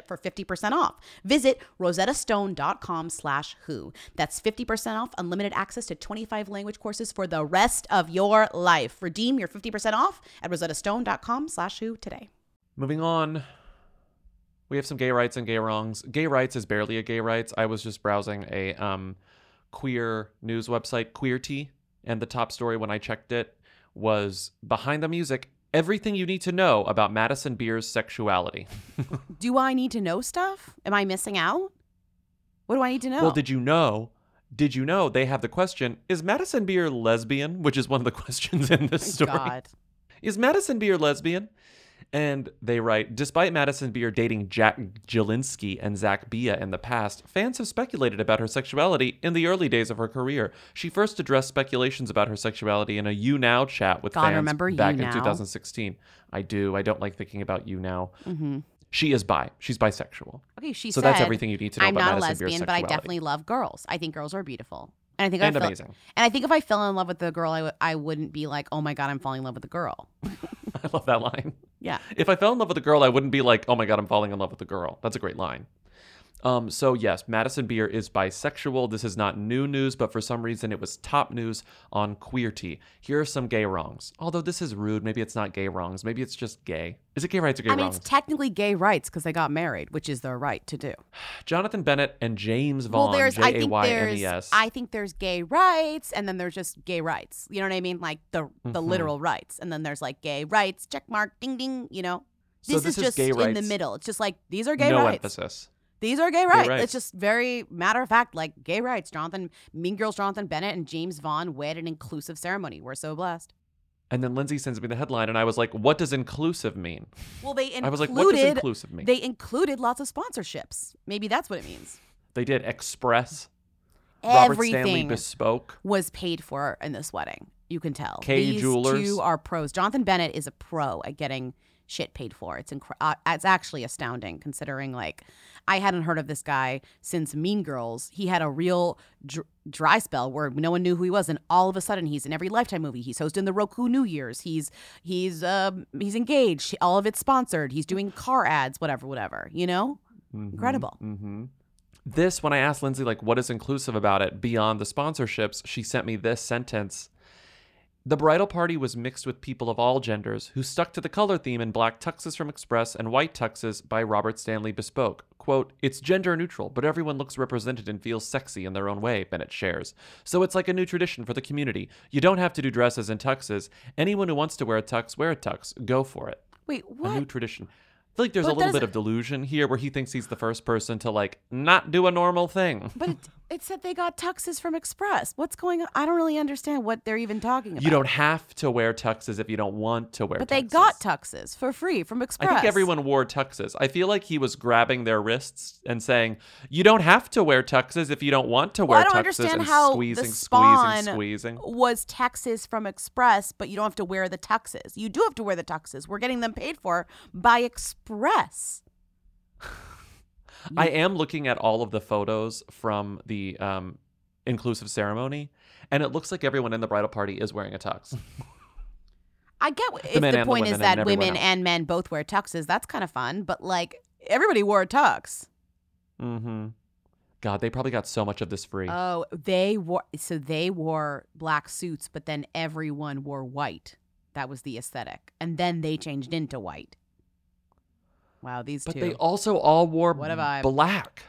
for 50% off. Visit rosettastone.com slash who. That's 50% off unlimited access to 25 language courses for the rest of your life. Redeem your 50% off at rosettastone.com slash who today. Moving on, we have some gay rights and gay wrongs. Gay rights is barely a gay rights. I was just browsing a um, queer news website, Queerty, and the top story when I checked it was behind the music. Everything you need to know about Madison Beer's sexuality. Do I need to know stuff? Am I missing out? What do I need to know? Well, did you know? Did you know they have the question: Is Madison Beer lesbian? Which is one of the questions in this story. God. Is Madison Beer lesbian? And they write, despite Madison Beer dating Jack Gilinsky and Zach Bia in the past, fans have speculated about her sexuality in the early days of her career. She first addressed speculations about her sexuality in a YouNow chat with God, fans remember You back in Now? 2016. I do. I don't like thinking about YouNow. Mm-hmm. She is bi. She's bisexual. Okay, she so said, that's everything you need to know about her sexuality. I'm about not a Madison lesbian, but I definitely love girls. I think girls are beautiful. And I think And I feel, amazing. And I think if I fell in love with a girl, I w- I wouldn't be like, oh my God, I'm falling in love with a girl. I love that line. Yeah. If I fell in love with a girl, I wouldn't be like, oh my God, I'm falling in love with a girl. That's a great line. Um, so yes, Madison Beer is bisexual. This is not new news, but for some reason it was top news on Queerty. Here are some gay wrongs. Although this is rude, maybe it's not gay wrongs. Maybe it's just gay. Is it gay rights or gay I mean, wrongs? it's technically gay rights because they got married, which is their right to do. Jonathan Bennett and Jaymes Vaughan, well, there's, I think there's, I think there's gay rights, and then there's just gay rights. You know what I mean? Like the the Mhm. literal rights, and then there's like gay rights, check mark, ding ding. You know, So this, this is is just in the middle. It's just like these are gay no rights. emphasis. These are gay rights. rights. It's just very matter of fact, like gay rights. Jonathan, Mean Girls, Jonathan Bennett and Jaymes Vaughan wed an inclusive ceremony. We're so blessed. And then Lindsay sends me the headline, and I was like, what does inclusive mean? Well, they included. I was like, what does inclusive mean? They included lots of sponsorships. Maybe that's what it means. They did Express, Robert Stanley Everything Bespoke. was paid for in this wedding. You can tell. Kay These Jewelers. two are pros. Jonathan Bennett is a pro at getting shit paid for. It's incre- uh, it's actually astounding considering like I hadn't heard of this guy since Mean Girls. He had a real dr- dry spell where no one knew who he was, and all of a sudden he's in every Lifetime movie. He's hosting the Roku New Year's. He's he's um he's engaged. All of it's sponsored. He's doing car ads, whatever, whatever. You know, incredible. hmm This, when I asked Lindsay, like, what is inclusive about it beyond the sponsorships, she sent me this sentence. The bridal party was mixed with people of all genders who stuck to the color theme in black tuxes from Express and white tuxes by Robert Stanley Bespoke. Quote, It's gender neutral, but everyone looks represented and feels sexy in their own way, Bennett shares. So it's like a new tradition for the community. You don't have to do dresses and tuxes. Anyone who wants to wear a tux, wear a tux. Go for it. Wait, what? A new tradition. I feel like there's But a little bit of delusion here where he thinks he's the first person to like not do a normal thing. But it, said they got tuxes from Express. What's going on? I don't really understand what they're even talking about. You don't have to wear tuxes if you don't want to wear But tuxes. they got tuxes for free from Express. I think everyone wore tuxes. I feel like he was grabbing their wrists and saying, "You don't have to wear tuxes if you don't want to Well, wear I don't tuxes." understand and how squeezing, the spawn squeezing, squeezing. was tuxes from Express, but you don't have to wear the tuxes. You do have to wear the tuxes. We're getting them paid for by Express. I am looking at all of the photos from the um, inclusive ceremony, and it looks like everyone in the bridal party is wearing a tux. I get if the the point is that and women else. and men both wear tuxes. That's kind of fun, but like everybody wore a tux. mm-hmm. God, they probably got so much of this free. Oh, they wore so they wore black suits, but then everyone wore white. That was the aesthetic, and then they changed into white. Wow, these But two. they also all wore What vibe. black.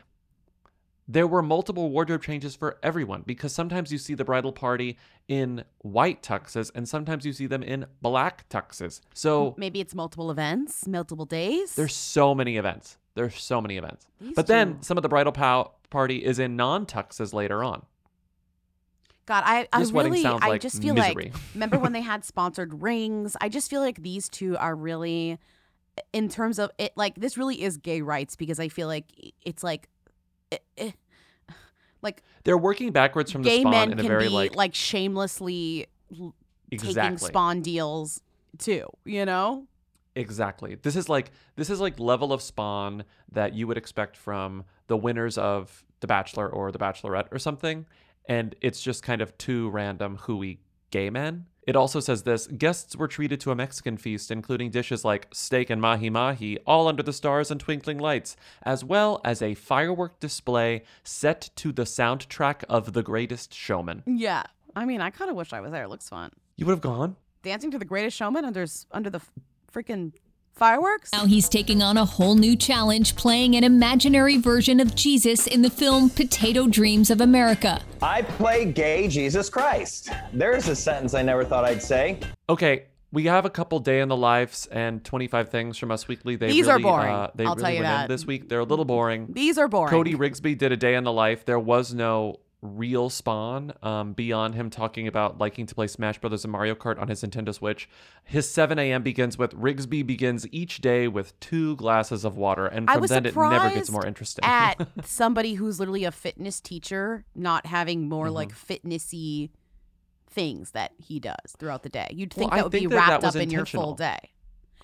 There were multiple wardrobe changes for everyone because sometimes you see the bridal party in white tuxes and sometimes you see them in black tuxes. So maybe it's multiple events, multiple days. there's so many events. There's so many events. These but then some of the bridal pow- party is in non tuxes later on. God, I, I This really, I like just feel misery. like, remember when they had sponsored rings? I just feel like these two are really, in terms of it, like this really is gay rights because I feel like it's like, eh, eh, like They're working backwards from the gay spawn men in a can very be like, like, shamelessly l- taking spawn deals too. You know? Exactly. This is like this is like level of spawn that you would expect from the winners of The Bachelor or The Bachelorette or something, and it's just kind of two random hooey gay men. It also says this guests were treated to a Mexican feast, including dishes like steak and mahi mahi, all under the stars and twinkling lights, as well as a firework display set to the soundtrack of The Greatest Showman. Yeah. I mean, I kind of wish I was there. It looks fun. You would have gone? Dancing to the Greatest Showman under under the freaking fireworks. Now he's taking on a whole new challenge, playing an imaginary version of Jesus in the film Potato Dreams of America. I play gay Jesus Christ. There's a sentence I never thought I'd say. Okay, we have a couple day in the lives and 25 things from Us Weekly. They These are boring. Uh, they I'll really tell you went in that. this week. They're a little boring. These are boring. Cody Rigsby did a day in the life. There was no real spawn um, beyond him talking about liking to play Smash Brothers and Mario Kart on his Nintendo Switch. His 7 a.m. begins with Rigsby begins each day with two glasses of water, and from then it never gets more interesting. at somebody who's literally a fitness teacher not having more Mm-hmm. like fitnessy things that he does throughout the day. You'd think I that would be think that that wrapped was up in your full day.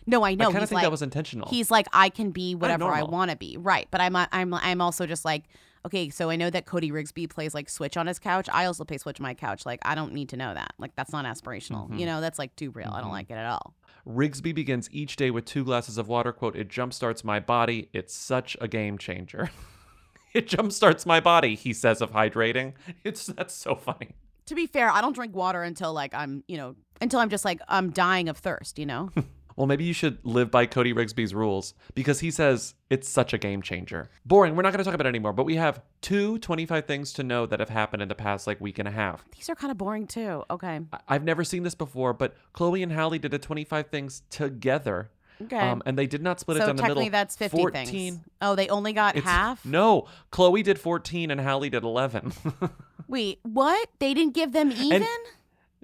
No, I know. kinda he's think that like, was intentional. He's like, I can be whatever I want to be, right? But I'm, I'm, I'm also just like, okay, so I know that Cody Rigsby plays like Switch on his couch. I also play Switch on my couch. Like, I don't need to know that. Like, that's not aspirational. Mhm. You know, that's like too real. I don't Mhm. like it at all. Rigsby begins each day with two glasses of water. Quote, it jumpstarts my body. It's such a game changer. it jumpstarts my body, he says of hydrating. It's that's so funny. To be fair, I don't drink water until like I'm, you know, until I'm just like I'm dying of thirst. You know. Well, maybe you should live by Cody Rigsby's rules because he says it's such a game changer. Boring. We're not going to talk about it anymore, but we have two 25 things to know that have happened in the past like week and a half. These are kind of boring too. Okay. I- I've never seen this before, but Chloe and Hallie did a 25 things together. Okay. Um, and they did not split it so down the middle. So technically that's 50 14 things. Oh, they only got half? No, Chloe did 14 and Hallie did 11. Wait, what? They didn't give them even?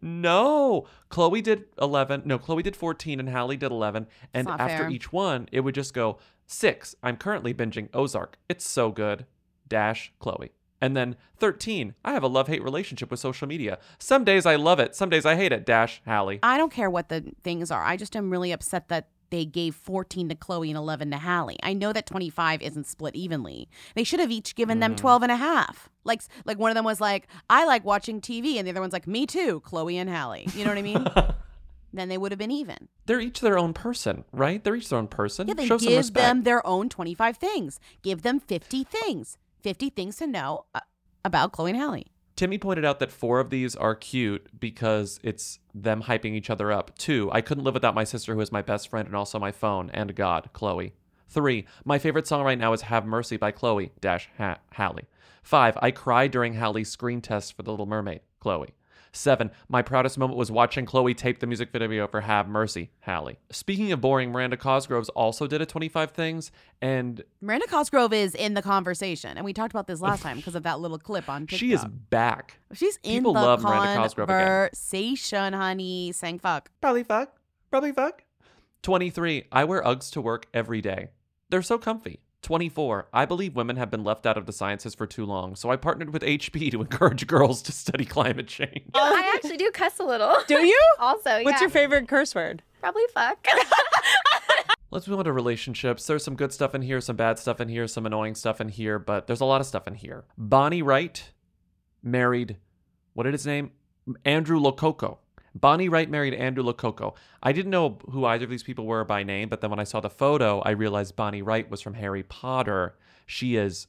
No, Chloe did 11. No, Chloe did 14 and Hallie did 11. And not after fair. each one, it would just go six. I'm currently binging Ozark. It's so good. Dash Chloe. And then 13. I have a love hate relationship with social media. Some days I love it. Some days I hate it. Dash Hallie. I don't care what the things are. I just am really upset that they gave 14 to Chloe and 11 to Hallie. I know that 25 isn't split evenly. They should have each given them Mhm. 12 and a half. Like like one of them was like, "I like watching TV," and the other one's like, "Me too, Chloe and Hallie." You know what I mean? then they would have been even. They're each their own person, right? They're each their own person. Yeah, they Show some give them their own 25 things. Give them 50 things. 50 things to know uh, about Chloe and Hallie. Timmy pointed out that four of these are cute because it's them hyping each other up. Two, I couldn't live without my sister, who is my best friend and also my phone and God, Chloe. Three, my favorite song right now is Have Mercy by Chloe dash ha- Hallie. Five, I cried during Hallie's screen test for The Little Mermaid, Chloe. Seven, my proudest moment was watching Chloe tape the music video for Have Mercy, Hallie. Speaking of boring, Miranda Cosgroves also did a 25 things, and Miranda Cosgrove is in the conversation, and we talked about this last time because of that little clip on TikTok. she is back. She's in People the love Miranda Cosgrove again. conversation, honey. Saying fuck. Probably fuck. Probably fuck. 23. I wear Uggs to work every day. They're so comfy. 24. I believe women have been left out of the sciences for too long, so I partnered with HP to encourage girls to study climate change. I um, actually do cuss a little. Do you? Also, yeah. What's your favorite curse word? Probably fuck. Let's move on to relationships. There's some good stuff in here, some bad stuff in here, some annoying stuff in here, but there's a lot of stuff in here. Bonnie Wright married, what did his name? Andrew Lococo. Bonnie Wright married Andrew Lococo. I didn't know who either of these people were by name, but then when I saw the photo, I realized Bonnie Wright was from Harry Potter. She is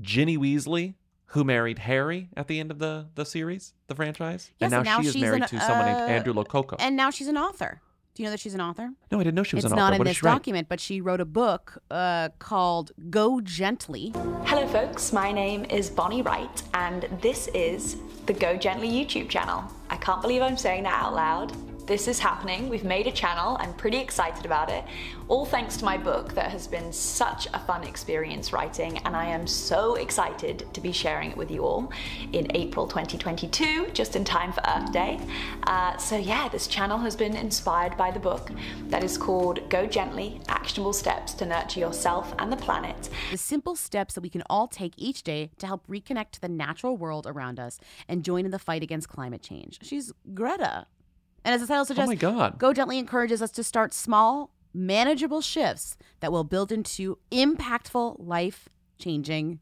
Ginny Weasley, who married Harry at the end of the, the series, the franchise. Yes, and now, she is married an- to someone named uh, Andrew Lococo. And now she's an author. Do you know that she's an author? no, I didn't know she was it's an not author. in What did this she write? document, but she wrote a book uh, called Go Gently. Hello, folks. My name is Bonnie Wright, and this is the Go Gently YouTube channel. I can't believe I'm saying that out loud. This is happening. We've made a channel. I'm pretty excited about it. All thanks to my book that has been such a fun experience writing, and I am so excited to be sharing it with you all in April 2022, just in time for Earth Day. Uh, so, yeah, this channel has been inspired by the book that is called Go Gently Actionable Steps to Nurture Yourself and the Planet. The simple steps that we can all take each day to help reconnect to the natural world around us and join in the fight against climate change. She's Greta. And as the title suggests, Oh my God. Go Gently encourages us to start small, manageable shifts that will build into impactful, life changing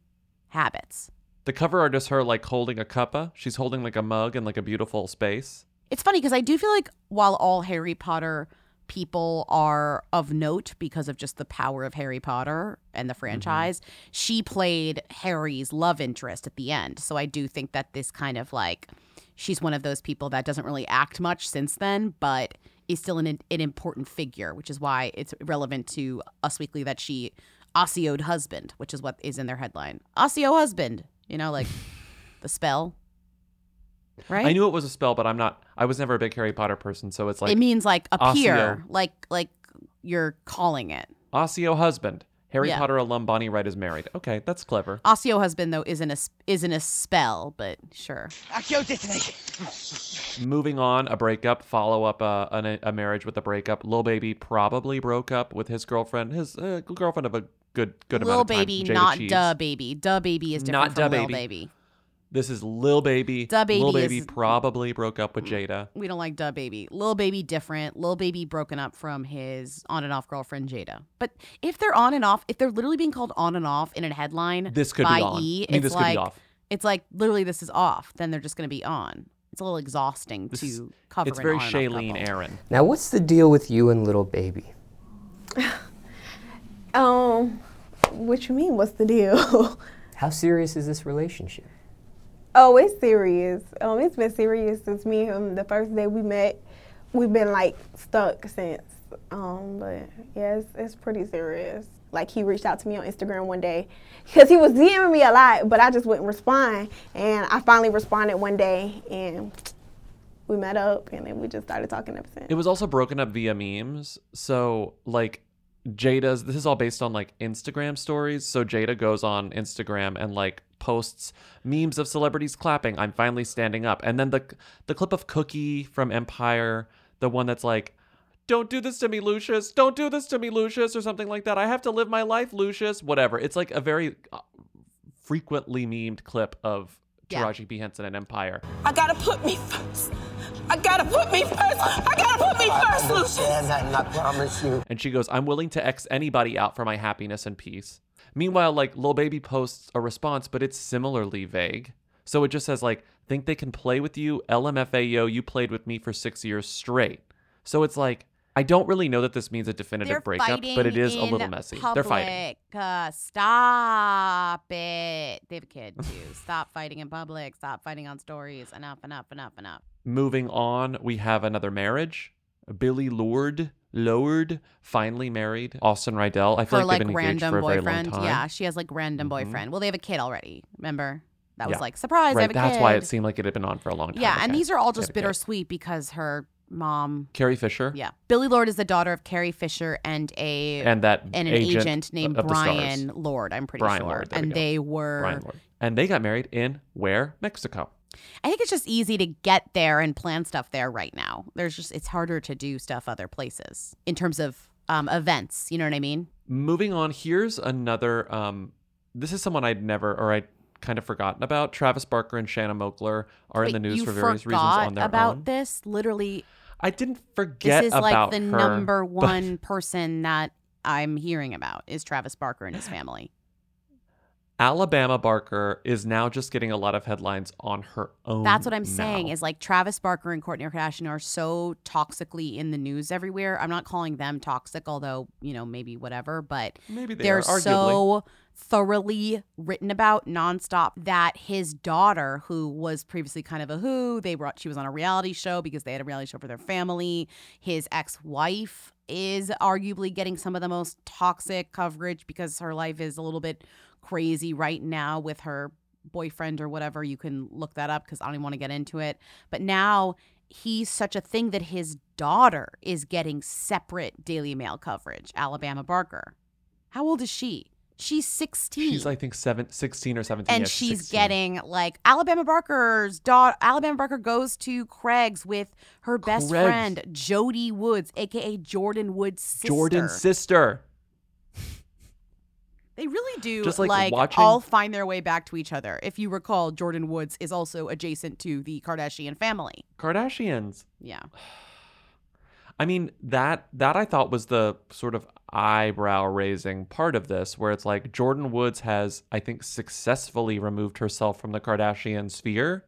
habits. The cover art is her like holding a cuppa. She's holding like a mug in like a beautiful space. It's funny because I do feel like while all Harry Potter people are of note because of just the power of Harry Potter and the mm-hmm. franchise, she played Harry's love interest at the end. So I do think that this kind of like she's one of those people that doesn't really act much since then, but is still an, an important figure, which is why it's relevant to Us Weekly that she Accioed husband, which is what is in their headline. Accio husband, you know, like the spell. Right? I knew it was a spell, but I'm not. I was never a big Harry Potter person, so it's like it means like appear, Accio. like like you're calling it. Accio husband. Harry Yeah. Potter alum Bonnie Wright is married. Okay, that's clever. Accio husband though isn't a isn't a spell, but sure. Moving on, a breakup, follow up uh, a, a marriage with a breakup. Lil Baby probably broke up with his girlfriend, his uh, girlfriend of a good good Lil amount of time. Lil baby, not Cheese. duh baby. DaBaby is different Not from duh Lil baby. baby. This is Lil Baby. DaBaby Lil Baby is- probably broke up with Jayda. We don't like DaBaby. Lil baby different. Lil baby broken up from his on and off girlfriend Jayda. But if they're on and off, if they're literally being called on and off in a headline This could be by on. E, I mean, it's this could be like off. it's like literally this is off. Then they're just going to be on. It's a little exhausting This to is- cover. it's an very on and off Shailene couple. Aaron. Now, what's the deal with you and little baby? Um, what you mean? What's the deal? How serious is this relationship? Oh, it's serious. Um, it's been serious since me and him the first day we met. We've been like stuck since. Um, but yeah, it's, it's pretty serious. Like he reached out to me on Instagram one day because he was DMing me a lot, but I just wouldn't respond. And I finally responded one day, and we met up, and then we just started talking ever since. It was also broken up via memes. So like Jayda's this is all based on like Instagram stories. So Jayda goes on Instagram and like posts memes of celebrities clapping, I'm finally standing up. And then the the clip of Cookie from Empire, the one that's like don't do this to me, Lucius. Don't do this to me, Lucius, or something like that. I have to live my life, Lucius. Whatever. It's like a very uh, frequently memed clip of Yeah. Taraji P. Henson and Empire. I gotta put me first. I gotta put me first. I gotta put me first, Lucius. and I promise you. And she goes, I'm willing to X anybody out for my happiness and peace. Meanwhile, like Lil Baby posts a response, but it's similarly vague. So it just says like, think they can play with you? LMFAO, you played with me for six years straight. So it's like, I don't really know that this means a definitive They're breakup, but it is a little messy. Public. They're fighting. Uh, stop it. They have a kid too. Stop fighting in public. Stop fighting on stories. Enough, enough, enough, enough. Moving on, we have another marriage. Billie Lourd, Lourd, finally married. Austen Rydell. I feel Her like like they've been engaged random for a very long boyfriend. time. Yeah, she has like random Mhm. boyfriend. Well, they have a kid already. Remember? That was like surprise. Right, have a that's kid. why it seemed like it had been on for a long time. Yeah, Okay. and these are all just bittersweet because her mom. Carrie Fisher. Yeah, Billie Lourd is the daughter of Carrie Fisher and a And that and an agent agent, named of the stars. Bryan Lourd. I'm pretty Brian sure, Lord, there we and they were. Bryan Lourd. And they got married in where? Mexico. I think it's just easy to get there and plan stuff there right now. There's just it's harder to do stuff other places in terms of um, events. You know what I mean? Moving on, here's another. Um, this is someone I'd never or I'd kind of forgotten about. Travis Barker and Shanna Moakler are in the news for various reasons on their about own. this. Literally, I didn't forget this is like the her, number but- one person that I'm hearing about is Travis Barker and his family. Alabama Barker is now just getting a lot of headlines on her own. That's what I'm now. saying is like Travis Barker and Kourtney Kardashian are so toxically in the news everywhere. I'm not calling them toxic, although, you know, maybe whatever, but Maybe they they're are, so thoroughly written about nonstop that his daughter, who was previously kind of a who, they brought she was on a reality show because they had a reality show for their family. His ex-wife is arguably getting some of the most toxic coverage because her life is a little bit crazy right now with her boyfriend or whatever. You can look that up because I don't even want to get into it. But now he's such a thing that his daughter is getting separate Daily Mail coverage. Alabama Barker. How old is she? She's 16. She's I think seven, 16 or 17. and she's 16. getting like Alabama Barker's daughter. Alabama Barker goes to Craig's with her best Craig's. friend Jodie Woods, aka Jordyn Woods' sister. Jordyn's sister. They really do Just, like, like, watching- all find their way back to each other. If you recall, Jordyn Woods is also adjacent to the Kardashian family. Kardashians. Yeah. I mean that that I thought was the sort of eyebrow raising part of this where it's like Jordyn Woods has I think successfully removed herself from the Kardashian sphere.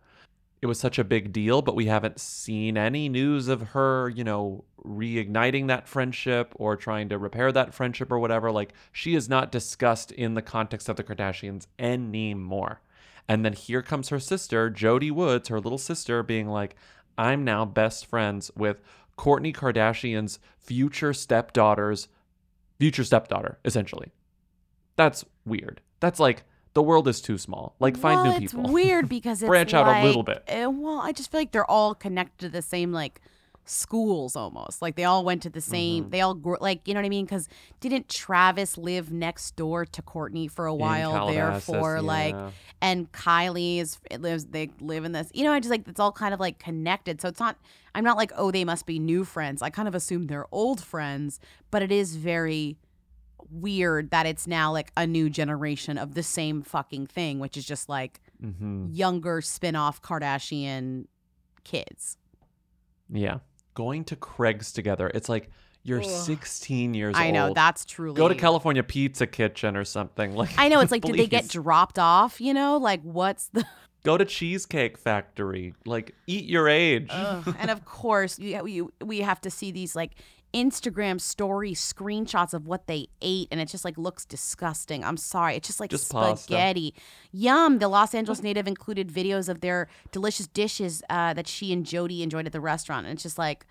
It was such a big deal, but we haven't seen any news of her, you know, reigniting that friendship or trying to repair that friendship or whatever. Like she is not discussed in the context of the Kardashians anymore. And then here comes her sister, Jodie Woods, her little sister, being like, I'm now best friends with Kourtney Kardashian's future stepdaughter's future stepdaughter, essentially. That's weird. That's like the world is too small. Like find well, new people. it's weird because it's branch out a little bit. eh, well, I just feel like they're all connected to the same like schools almost. Like they all went to the same. Mm-hmm. They all grew, like you know what I mean? Because didn't Travis live next door to Kourtney for a while? Therefore, like, and Kylie is it lives. They live in this. You know, I just like it's all kind of like connected. So it's not. I'm not like oh they must be new friends. I kind of assume they're old friends, but it is very weird that it's now like a new generation of the same fucking thing, which is just like Mhm. younger spin-off Kardashian kids. Yeah. Going to Craig's together. It's like you're Ugh. 16 years I old. I know, that's truly Go to California Pizza Kitchen or something. Like I know it's like did they get dropped off, you know? Like what's the Go to Cheesecake Factory. Like eat your age. And of course, you, you, we have to see these like Instagram story screenshots of what they ate, and it just like looks disgusting. I'm sorry, it's just like Just pasta. spaghetti. Yum. The Los Angeles native included videos of their delicious dishes uh, that she and Jodie enjoyed at the restaurant, and it's just like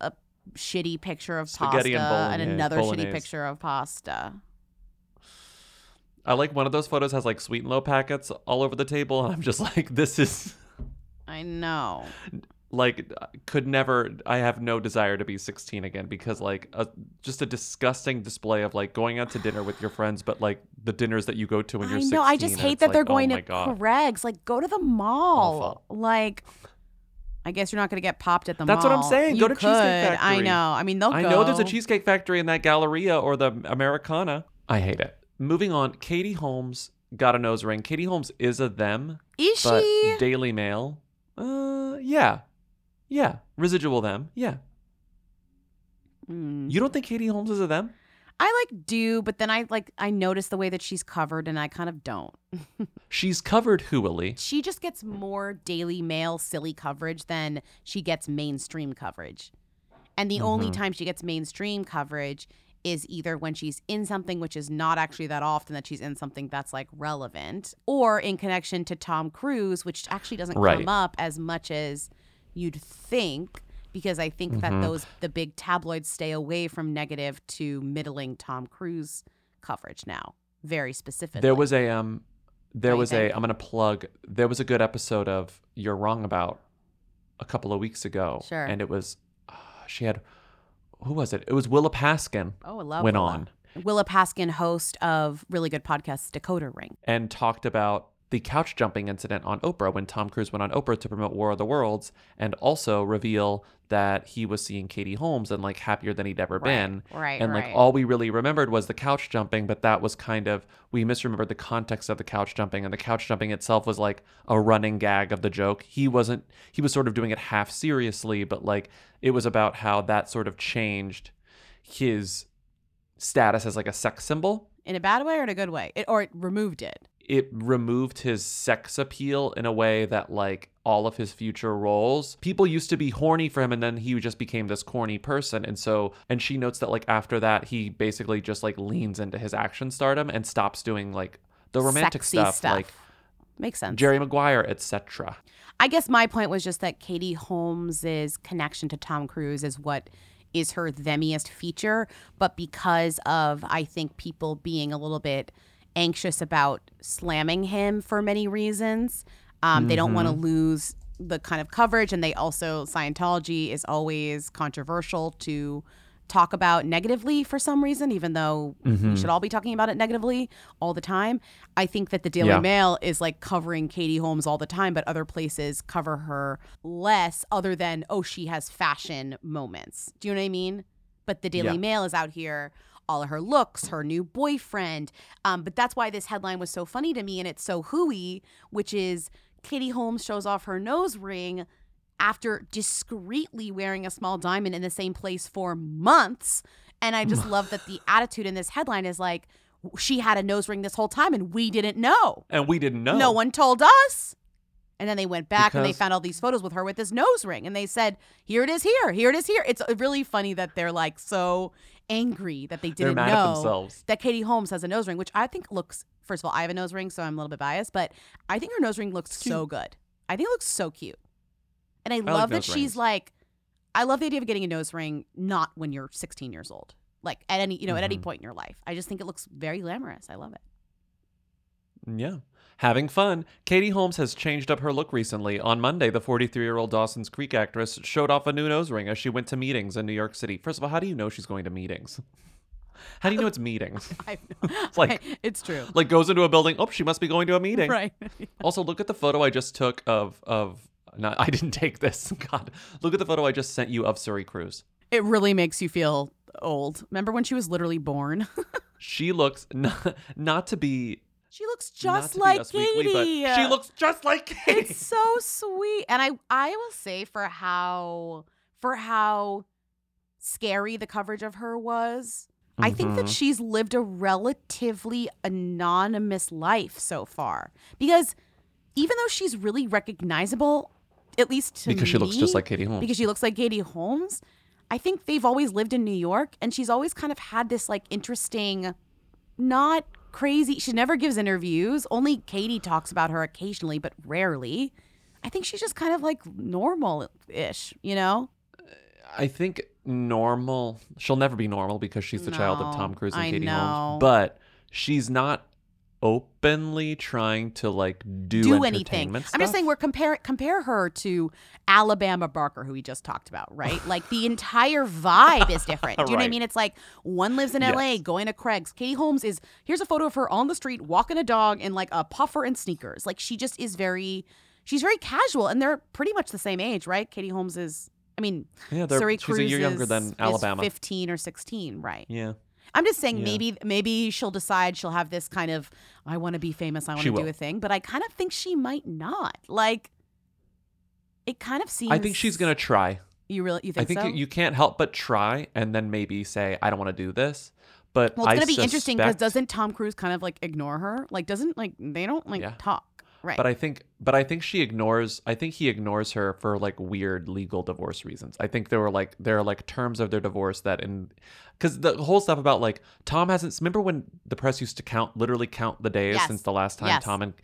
a shitty picture of Spaghetti pasta and bolognese- another shitty picture of pasta. I like one of those photos has like sweet and low packets all over the table, and I'm just like, this is I know. Like could never. I have no desire to be 16 again because like a, just a disgusting display of like going out to dinner with your friends, but like the dinners that you go to when you're I 16. know. I just hate it's that they're going oh to God. Craig's. Like, go to the mall. Like, I guess you're not going to get popped at the That's mall. That's what I'm saying. You Go to could. Cheesecake Factory. I know. I mean, they'll I go. know there's a Cheesecake Factory in that Galleria or the Americana. I hate it. Moving on, Katie Holmes got a nose ring. Katie Holmes is a them. Is she? Daily Mail. Uh, yeah, yeah. Residual them. Yeah. Hmm. You don't think Katie Holmes is a them? I like do, but then I like I notice the way that she's covered, and I kind of don't. She's covered hooily. She just gets more Daily Mail silly coverage than she gets mainstream coverage. And the only Mhm. time she gets mainstream coverage is either when she's in something which is not actually that often that she's in something that's like relevant or in connection to Tom Cruise, which actually doesn't Right. come up as much as you'd think because I think that Mhm. those the big tabloids stay away from negative to middling Tom Cruise coverage now, very specifically. There was a um, there What was a. I'm gonna plug. There was a good episode of You're Wrong About a couple of weeks ago. Sure. And it was, uh, she had, who was it? It was Willa Paskin. Oh, I love went Willa. on Willa Paskin, host of really good podcast Decoder Ring. and talked about the couch jumping incident on Oprah when Tom Cruise went on Oprah to promote War of the Worlds and also reveal that he was seeing Katie Holmes and like happier than he'd ever been. right, And like right. all we really remembered was the couch jumping, but that was kind of we misremembered the context of the couch jumping and the couch jumping itself was like a running gag of the joke. He wasn't he was sort of doing it half seriously, but like it was about how that sort of changed his status as like a sex symbol In a bad way or in a good way? It, or it removed it. It removed his sex appeal in a way that like all of his future roles people used to be horny for him and then he just became this corny person and so and she notes that like after that he basically just like leans into his action stardom and stops doing like the romantic stuff, stuff. like Makes sense. jerry maguire etc I guess my point was just that Katie Holmes's connection to Tom Cruise is what is her themiest feature, but because of I think people being a little bit anxious about slamming him for many reasons, um, they don't want to Mhm. lose the kind of coverage and they also Scientology is always controversial to talk about negatively for some reason even though we Mhm. should all be talking about it negatively all the time. I think that the Daily Yeah. Mail is like covering Katie Holmes all the time but other places cover her less other than oh she has fashion moments. Do you know what I mean? But the Daily Yeah. Mail is out here all of her looks, her new boyfriend. Um, but that's why this headline was so funny to me and it's so hooey, which is Katie Holmes shows off her nose ring after discreetly wearing a small diamond in the same place for months. And I just love that the attitude in this headline is like, she had a nose ring this whole time and we didn't know. And we didn't know. No one told us. And then they went back and they found all these photos with her with this nose ring. And they said, here it is here. Here it is here. It's really funny that they're like so angry that they didn't mad at know themselves. that Katie Holmes has a nose ring, which I think looks, first of all, I have a nose ring, so I'm a little bit biased, but I think her nose ring looks so good. I think it looks so cute. And I, like love that she's rings. like, I love the idea of getting a nose ring not when you're 16 years old, like at any, you know, at any Mhm. point in your life. I just think it looks very glamorous. I love it. Yeah. Having fun, Katie Holmes has changed up her look recently. On Monday, the 43 year old Dawson's Creek actress showed off a new nose ring as she went to meetings in New York City. First of all, how do you know she's going to meetings? How do you know it's meetings? It's like it's true. Like goes into a building. Oh, she must be going to a meeting. Right. Also, look at the photo I just took of of. Not, I didn't take this. God, look at the photo I just sent you of Suri Cruise. It really makes you feel old. Remember when she was literally born? She looks not, not to be. She looks just like Us Weekly, but Katie. she looks just like Katie. It's so sweet. And I I will say for how for how scary the coverage of her was, I think that Mhm. she's lived a relatively anonymous life so far. Because even though she's really recognizable, at least to Because she looks just like Katie Holmes. Because she looks like Katie Holmes, I think they've always lived in New York and she's always kind of had this like interesting not crazy. She never gives interviews. Only Katie talks about her occasionally, but rarely. I think she's just kind of like normal ish, you know? I think normal. She'll never be normal because she's the child of No, Tom Cruise and I Katie know. Holmes. But she's not openly trying to like do, Do anything. entertainment I'm just saying we're compare compare her to Alabama Barker, who we just talked about, right? Like the entire vibe is different. Do you know what I mean? It's like one lives in Yes. LA, going to Craig's. Katie Holmes is here's a photo of her on the street walking a dog in like a puffer and sneakers. Like she just is very she's very casual and they're pretty much the same age, right? Katie Holmes is I mean, Yeah, they're- Suri she's a Cruise year younger is- than is Alabama. 15 or 16, right? Yeah. I'm just saying Yeah. maybe maybe she'll decide she'll have this kind of I want to be famous, I want to do will. a thing, but I kind of think she might not. Like it kind of seems I think she's gonna try. You really you I think, think so? you, you can't help but try and then maybe say, I don't want to do this. But well, it's I gonna be interesting because doesn't Tom Cruise kind of like ignore her? Like doesn't like they don't like Yeah. talk, right? But I think but I think she ignores I think he ignores her for like weird legal divorce reasons. I think there were like there are like terms of their divorce that in cuz the whole stuff about like Tom hasn't remember when the press used to count literally count the days Yes. since the last time Yes. Tom and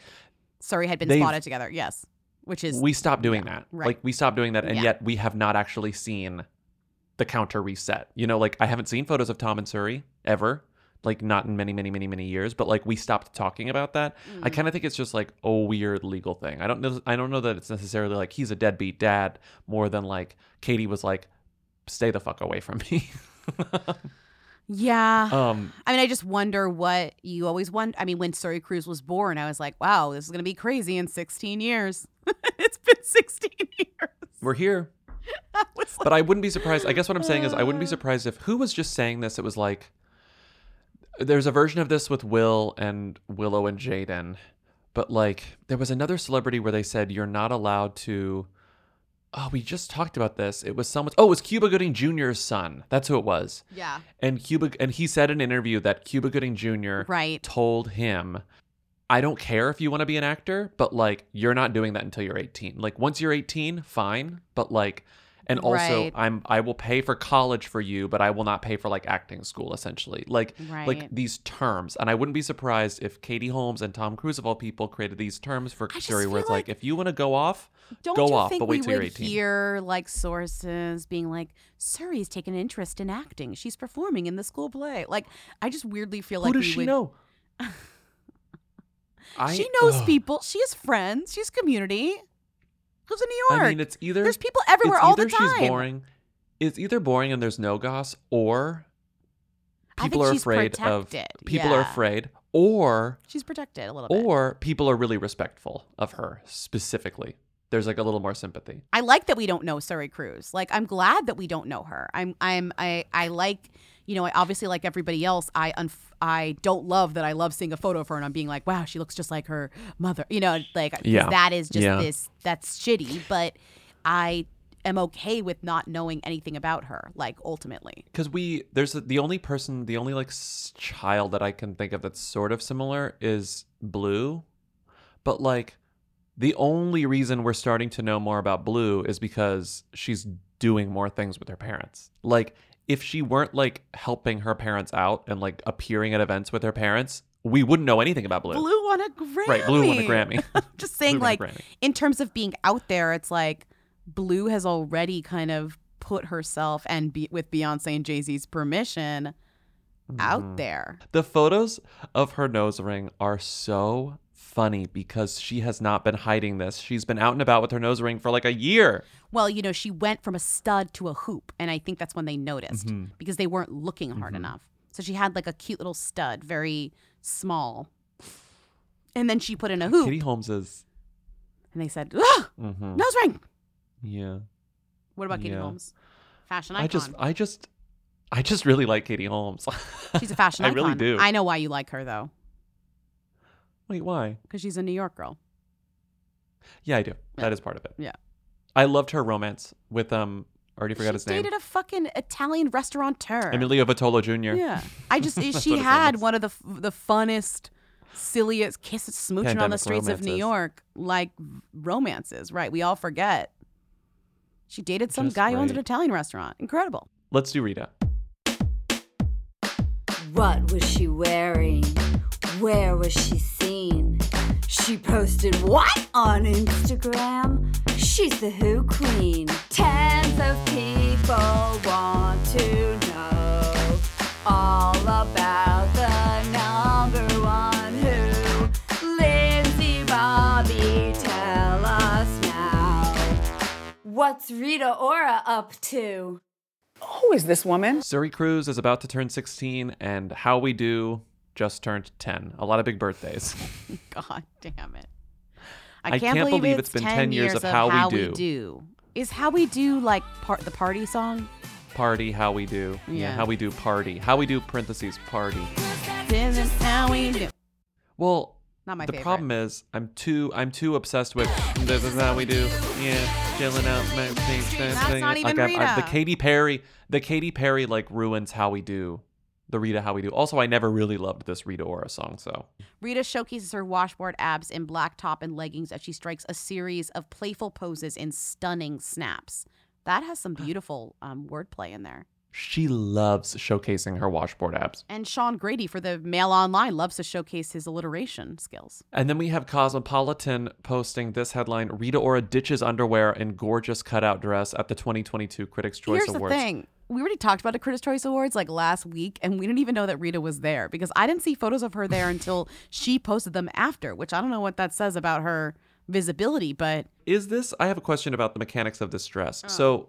Suri had been spotted together. Yes, which is we stopped doing that. right. Like we stopped doing that and Yeah. yet we have not actually seen the counter reset. You know, like I haven't seen photos of Tom and Suri ever. Like not in many, many, many, many years, but like we stopped talking about that. I Mm. kind of think it's just like a weird legal thing. I don't know. I don't know that it's necessarily like he's a deadbeat dad more than like Katie was like, stay the fuck away from me. yeah. um, I mean, I just wonder what you always wonder. I mean, when Suri Cruise was born, I was like, wow, this is gonna be crazy in 16 years. it's been 16 years. we're here. but I wouldn't be surprised. I guess what I'm saying is I wouldn't be surprised if who was just saying this. It was like there's a version of this with Will and Willow and Jaden, but like there was another celebrity where they said you're not allowed to. Oh, we just talked about this. It was someone. Oh, it was Cuba Gooding Jr.'s son. That's who it was. Yeah. And Cuba and he said in an interview that Cuba Gooding Jr. Right. told him, "I don't care if you want to be an actor, but like you're not doing that until you're 18. Like once you're 18, fine, but like and also Right. I'm I will pay for college for you, but I will not pay for like acting school essentially. Like like these terms. And I wouldn't be surprised if Katie Holmes and Tom Cruise of all people created these terms for Suri where it's like, if you want to go off, Don't go you off, think but wait we till you're would 18. hear like sources being like, Suri's taken an interest in acting. She's performing in the school play. Like, I just weirdly feel Who like does she would- know? I- she knows ugh. people. She has friends. She's community. Who's in New York? I mean, it's either there's people everywhere all the time. She's boring. It's either boring and there's no goss, or people are afraid protected, of people are afraid, or She's protected a little bit. or people are really respectful of her specifically. There's like a little more sympathy. I like that we don't know Suri Cruise. Like I'm glad that we don't know her. I'm I'm I I like you know I obviously like everybody else. I unf- I don't love that I love seeing a photo of her and I'm being like wow she looks just like her mother. You know like Yeah. that is just Yeah. this that's shitty. But I am okay with not knowing anything about her. Like ultimately. Because we there's a, the only person, the only like child that I can think of that's sort of similar is Blue, but like the only reason we're starting to know more about Blue is because she's doing more things with her parents. Like if she weren't like helping her parents out and like appearing at events with her parents, we wouldn't know anything about Blue. Blue won a Grammy. Right, Blue won a Grammy. just saying Blue like in terms of being out there it's like blue has already kind of put herself and be, with beyonce and jay-z's permission Mhm. out there The photos of her nose ring are so funny because she has not been hiding this. She's been out and about with her nose ring for like a year. well you know she went from a stud to a hoop and i think that's when they noticed Mhm. because they weren't looking hard Mhm. enough so she had like a cute little stud very small and then she put in a hoop Katie Holmes is. and they said ah, Mhm. nose ring Yeah. what about katie Yeah. holmes fashion icon I just, I just, I just really like Katie Holmes. she's a fashion icon. I really do. i know why you like her though Wait, why? because she's a new york girl Yeah, I do. That is part of it. yeah I loved her romance with um. Already forgot she his name. She dated a fucking Italian restaurateur. Emilio Vitolo Jr. Yeah, I just she what his name had one of the f- the funnest, silliest kiss smooching on the Pandemic streets of New. York like romances. Right, we all forget. She dated some Just guy who owns an. Italian restaurant. Incredible. Let's do Rita. What was she wearing? Where was she seen? She posted what on Instagram? She's the Who Queen. Tens of people want to know all about the number one Who. Lindsay Bobby, tell us now. What's Rita Ora up to? Who is this woman? Suri Cruise is about to turn 16, and How We Do just turned 10. A lot of big birthdays. God damn it. I I can't, can't believe, believe it's been 10 years of How We Do. Is how we do like part the party song? Party, How We Do. Yeah. How We Do Party. How We Do parentheses Party. This is how we do. Well, Not my the favorite. problem is I'm too I'm too obsessed with this is how we do. Yeah, chilling out. That's not even like, I'm- I'm- the Rita. Katy Perry, the Katy Perry like ruins how we do. The Rita How We Do. Also, I never really loved this Rita Ora song, so Rita showcases her washboard abs in black top and leggings as she strikes a series of playful poses in stunning snaps. That has some beautiful um, wordplay in there. she loves showcasing her washboard abs. And Sean Grady for the Mail Online loves to showcase his alliteration skills. And then we have Cosmopolitan posting this headline: Rita Ora ditches underwear in gorgeous cutout dress at the 2022 Critics' Choice Here's Awards. the thing. We already talked about the Critics' Choice Awards like last week, and we didn't even know that Rita was there because I didn't see photos of her there until she posted them after, which I don't know what that says about her visibility, but Is this? I have a question about the mechanics of this Oh. dress. So,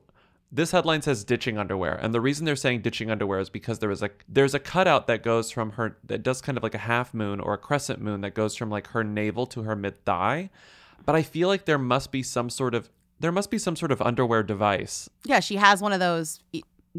this headline says ditching underwear, and the reason they're saying ditching underwear is because there is a there's a cutout that goes from her that does kind of like a half moon or a crescent moon that goes from like her navel to her mid thigh, but I feel like there must be some sort of there must be some sort of underwear device. yeah, she has one of those.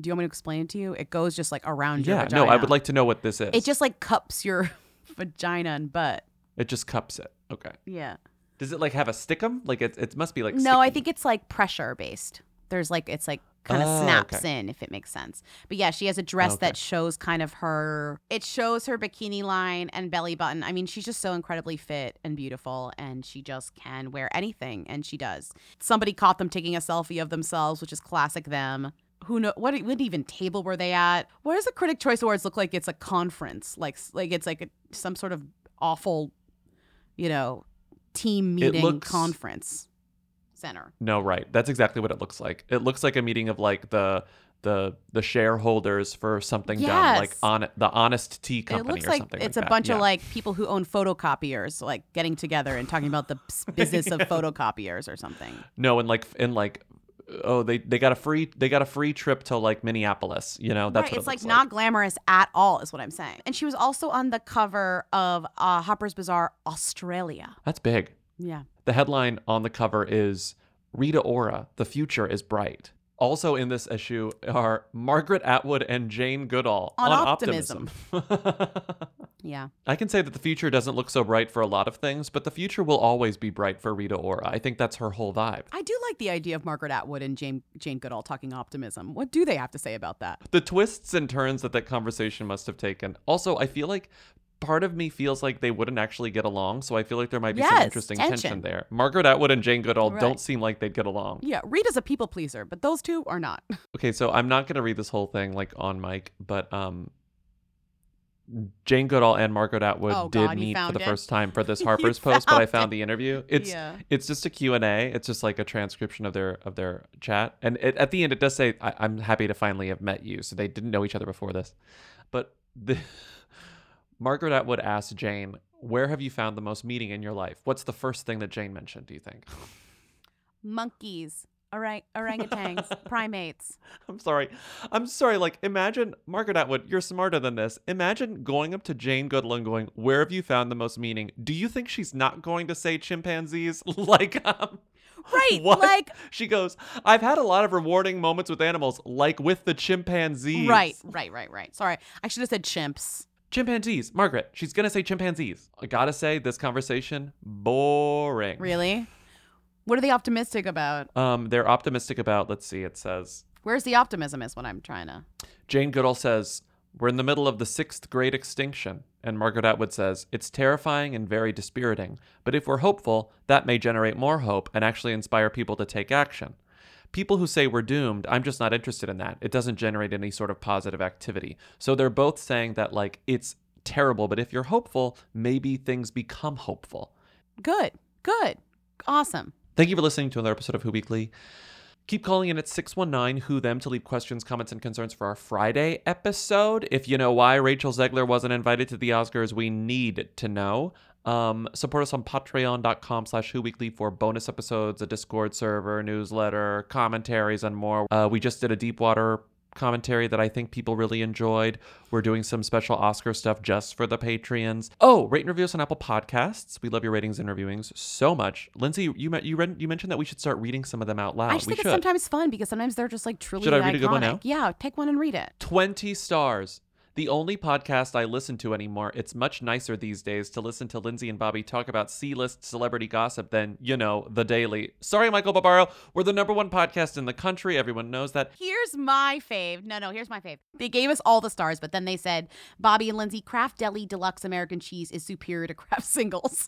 Do you want me to explain it to you? It goes just like around your Yeah, vagina. no, I would like to know what this is. It just like cups your vagina and butt. it just cups it. Okay. Yeah. Does it like have a stickum? Like it it must be like no, I think it's like pressure based. There's like it's like kind of Oh, snaps okay. in if it makes sense. But yeah, she has a dress Okay. that shows kind of her it shows her bikini line and belly button. I mean, she's just so incredibly fit and beautiful and she just can wear anything and she does. Somebody caught them taking a selfie of themselves, which is classic them. Who know what what even table were they at? What does the Critic Choice Awards look like? It's a conference. Like like it's like a, some sort of awful, you know, team meeting looks- conference center. No, right. That's exactly what it looks like. It looks like a meeting of like the the the shareholders for something dumb, like on the Honest Tea Company. It looks or like something. it's like a bunch Yeah. of like people who own photocopiers, like getting together and talking about the business of photocopiers or something. no, and like in like oh they they got a free they got a free trip to like Minneapolis. You know that's right, what it's it like looks not glamorous at all, is what I'm saying. And she was also on the cover of uh, Harper's Bazaar Australia. That's big. Yeah. The headline on the cover is Rita Ora, the future is bright. Also in this issue are Margaret Atwood and Jane Goodall On optimism. Yeah. I can say that the future doesn't look so bright for a lot of things, but the future will always be bright for Rita Ora. I think that's her whole vibe. I do like the idea of Margaret Atwood and Jane Jane Goodall talking optimism. What do they have to say about that? The twists and turns that that conversation must have taken. Also, I feel like part of me feels like they wouldn't actually get along, so I feel like there might be some interesting tension. tension. there. Margaret Atwood and Jane Goodall Right. don't seem like they'd get along. Yeah, Rita's a people pleaser, but those two are not. Okay, so I'm not going to read this whole thing like on mic, but um Jane Goodall and Margaret Atwood Oh, did God, meet for the it? first time for this Harper's post, but I found it. the interview. It's Yeah. it's just a Q&A. It's just like a transcription of their of their chat. And it, at the end it does say I, I'm happy to finally have met you. So they didn't know each other before this. But the Margaret Atwood asked Jane, "Where have you found the most meaning in your life?" What's the first thing that Jane mentioned, do you think? Monkeys, orang- orangutans, primates. I'm sorry. I'm sorry. Like, imagine, Margaret Atwood, you're smarter than this. Imagine going up to Jane Goodall and going, Where have you found the most meaning? Do you think she's not going to say chimpanzees? like, um, Right. what? Like, She goes, I've had a lot of rewarding moments with animals, like with the chimpanzees. right, right, right, right. Sorry, I should have said chimps. Chimpanzees. Margaret, she's going to say chimpanzees. I gotta say, this conversation, boring. Really? What are they optimistic about? Um, they're optimistic about, let's see, it says, Where's the optimism? Is what I'm trying to. Jane Goodall says, We're in the middle of the sixth great extinction. And Margaret Atwood says, It's terrifying and very dispiriting. But if we're hopeful, that may generate more hope and actually inspire people to take action. People who say we're doomed, I'm just not interested in that. It doesn't generate any sort of positive activity. So they're both saying that, like, it's terrible, but if you're hopeful, maybe things become hopeful. Good, good, awesome. Thank you for listening to another episode of Who Weekly. Keep calling in at 619 Who Them to leave questions, comments, and concerns for our Friday episode. If you know why Rachel Zegler wasn't invited to the Oscars, we need to know. Um, support us on patreon.com slash Who Weekly for bonus episodes, a Discord server, newsletter, commentaries, and more. Uh, we just did a Deepwater commentary that I think people really enjoyed. We're doing some special Oscar stuff just for the Patreons. Oh, rate and review us on Apple Podcasts. We love your ratings and reviewings so much. Lindsay, you you read, you mentioned that we should start reading some of them out loud. I just we think should. it's sometimes fun because sometimes they're just like truly Should I iconic. read a good one now? Yeah, take one and read it. 20 stars. The only podcast I listen to anymore. It's much nicer these days to listen to Lindsay and Bobby talk about C-list celebrity gossip than, you know, The Daily. Sorry, Michael Barbaro. We're the number one podcast in the country. Everyone knows that. Here's my fave. No, no, here's my fave. They gave us all the stars, but then they said Bobby and Lindsay Kraft Deli Deluxe American Cheese is superior to Kraft Singles.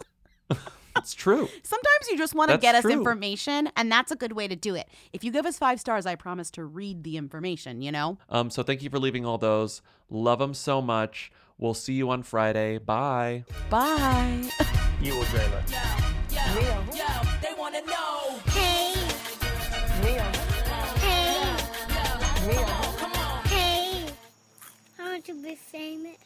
It's true. Sometimes you just want to That's get us true. information, and that's a good way to do it. If you give us five stars, I promise to read the information, you know? Um, so thank you for leaving all those. Love them so much. We'll see you on Friday. Bye. Bye. You will dream it. They wanna know. Hey. Hey. Hey. I want to be famous.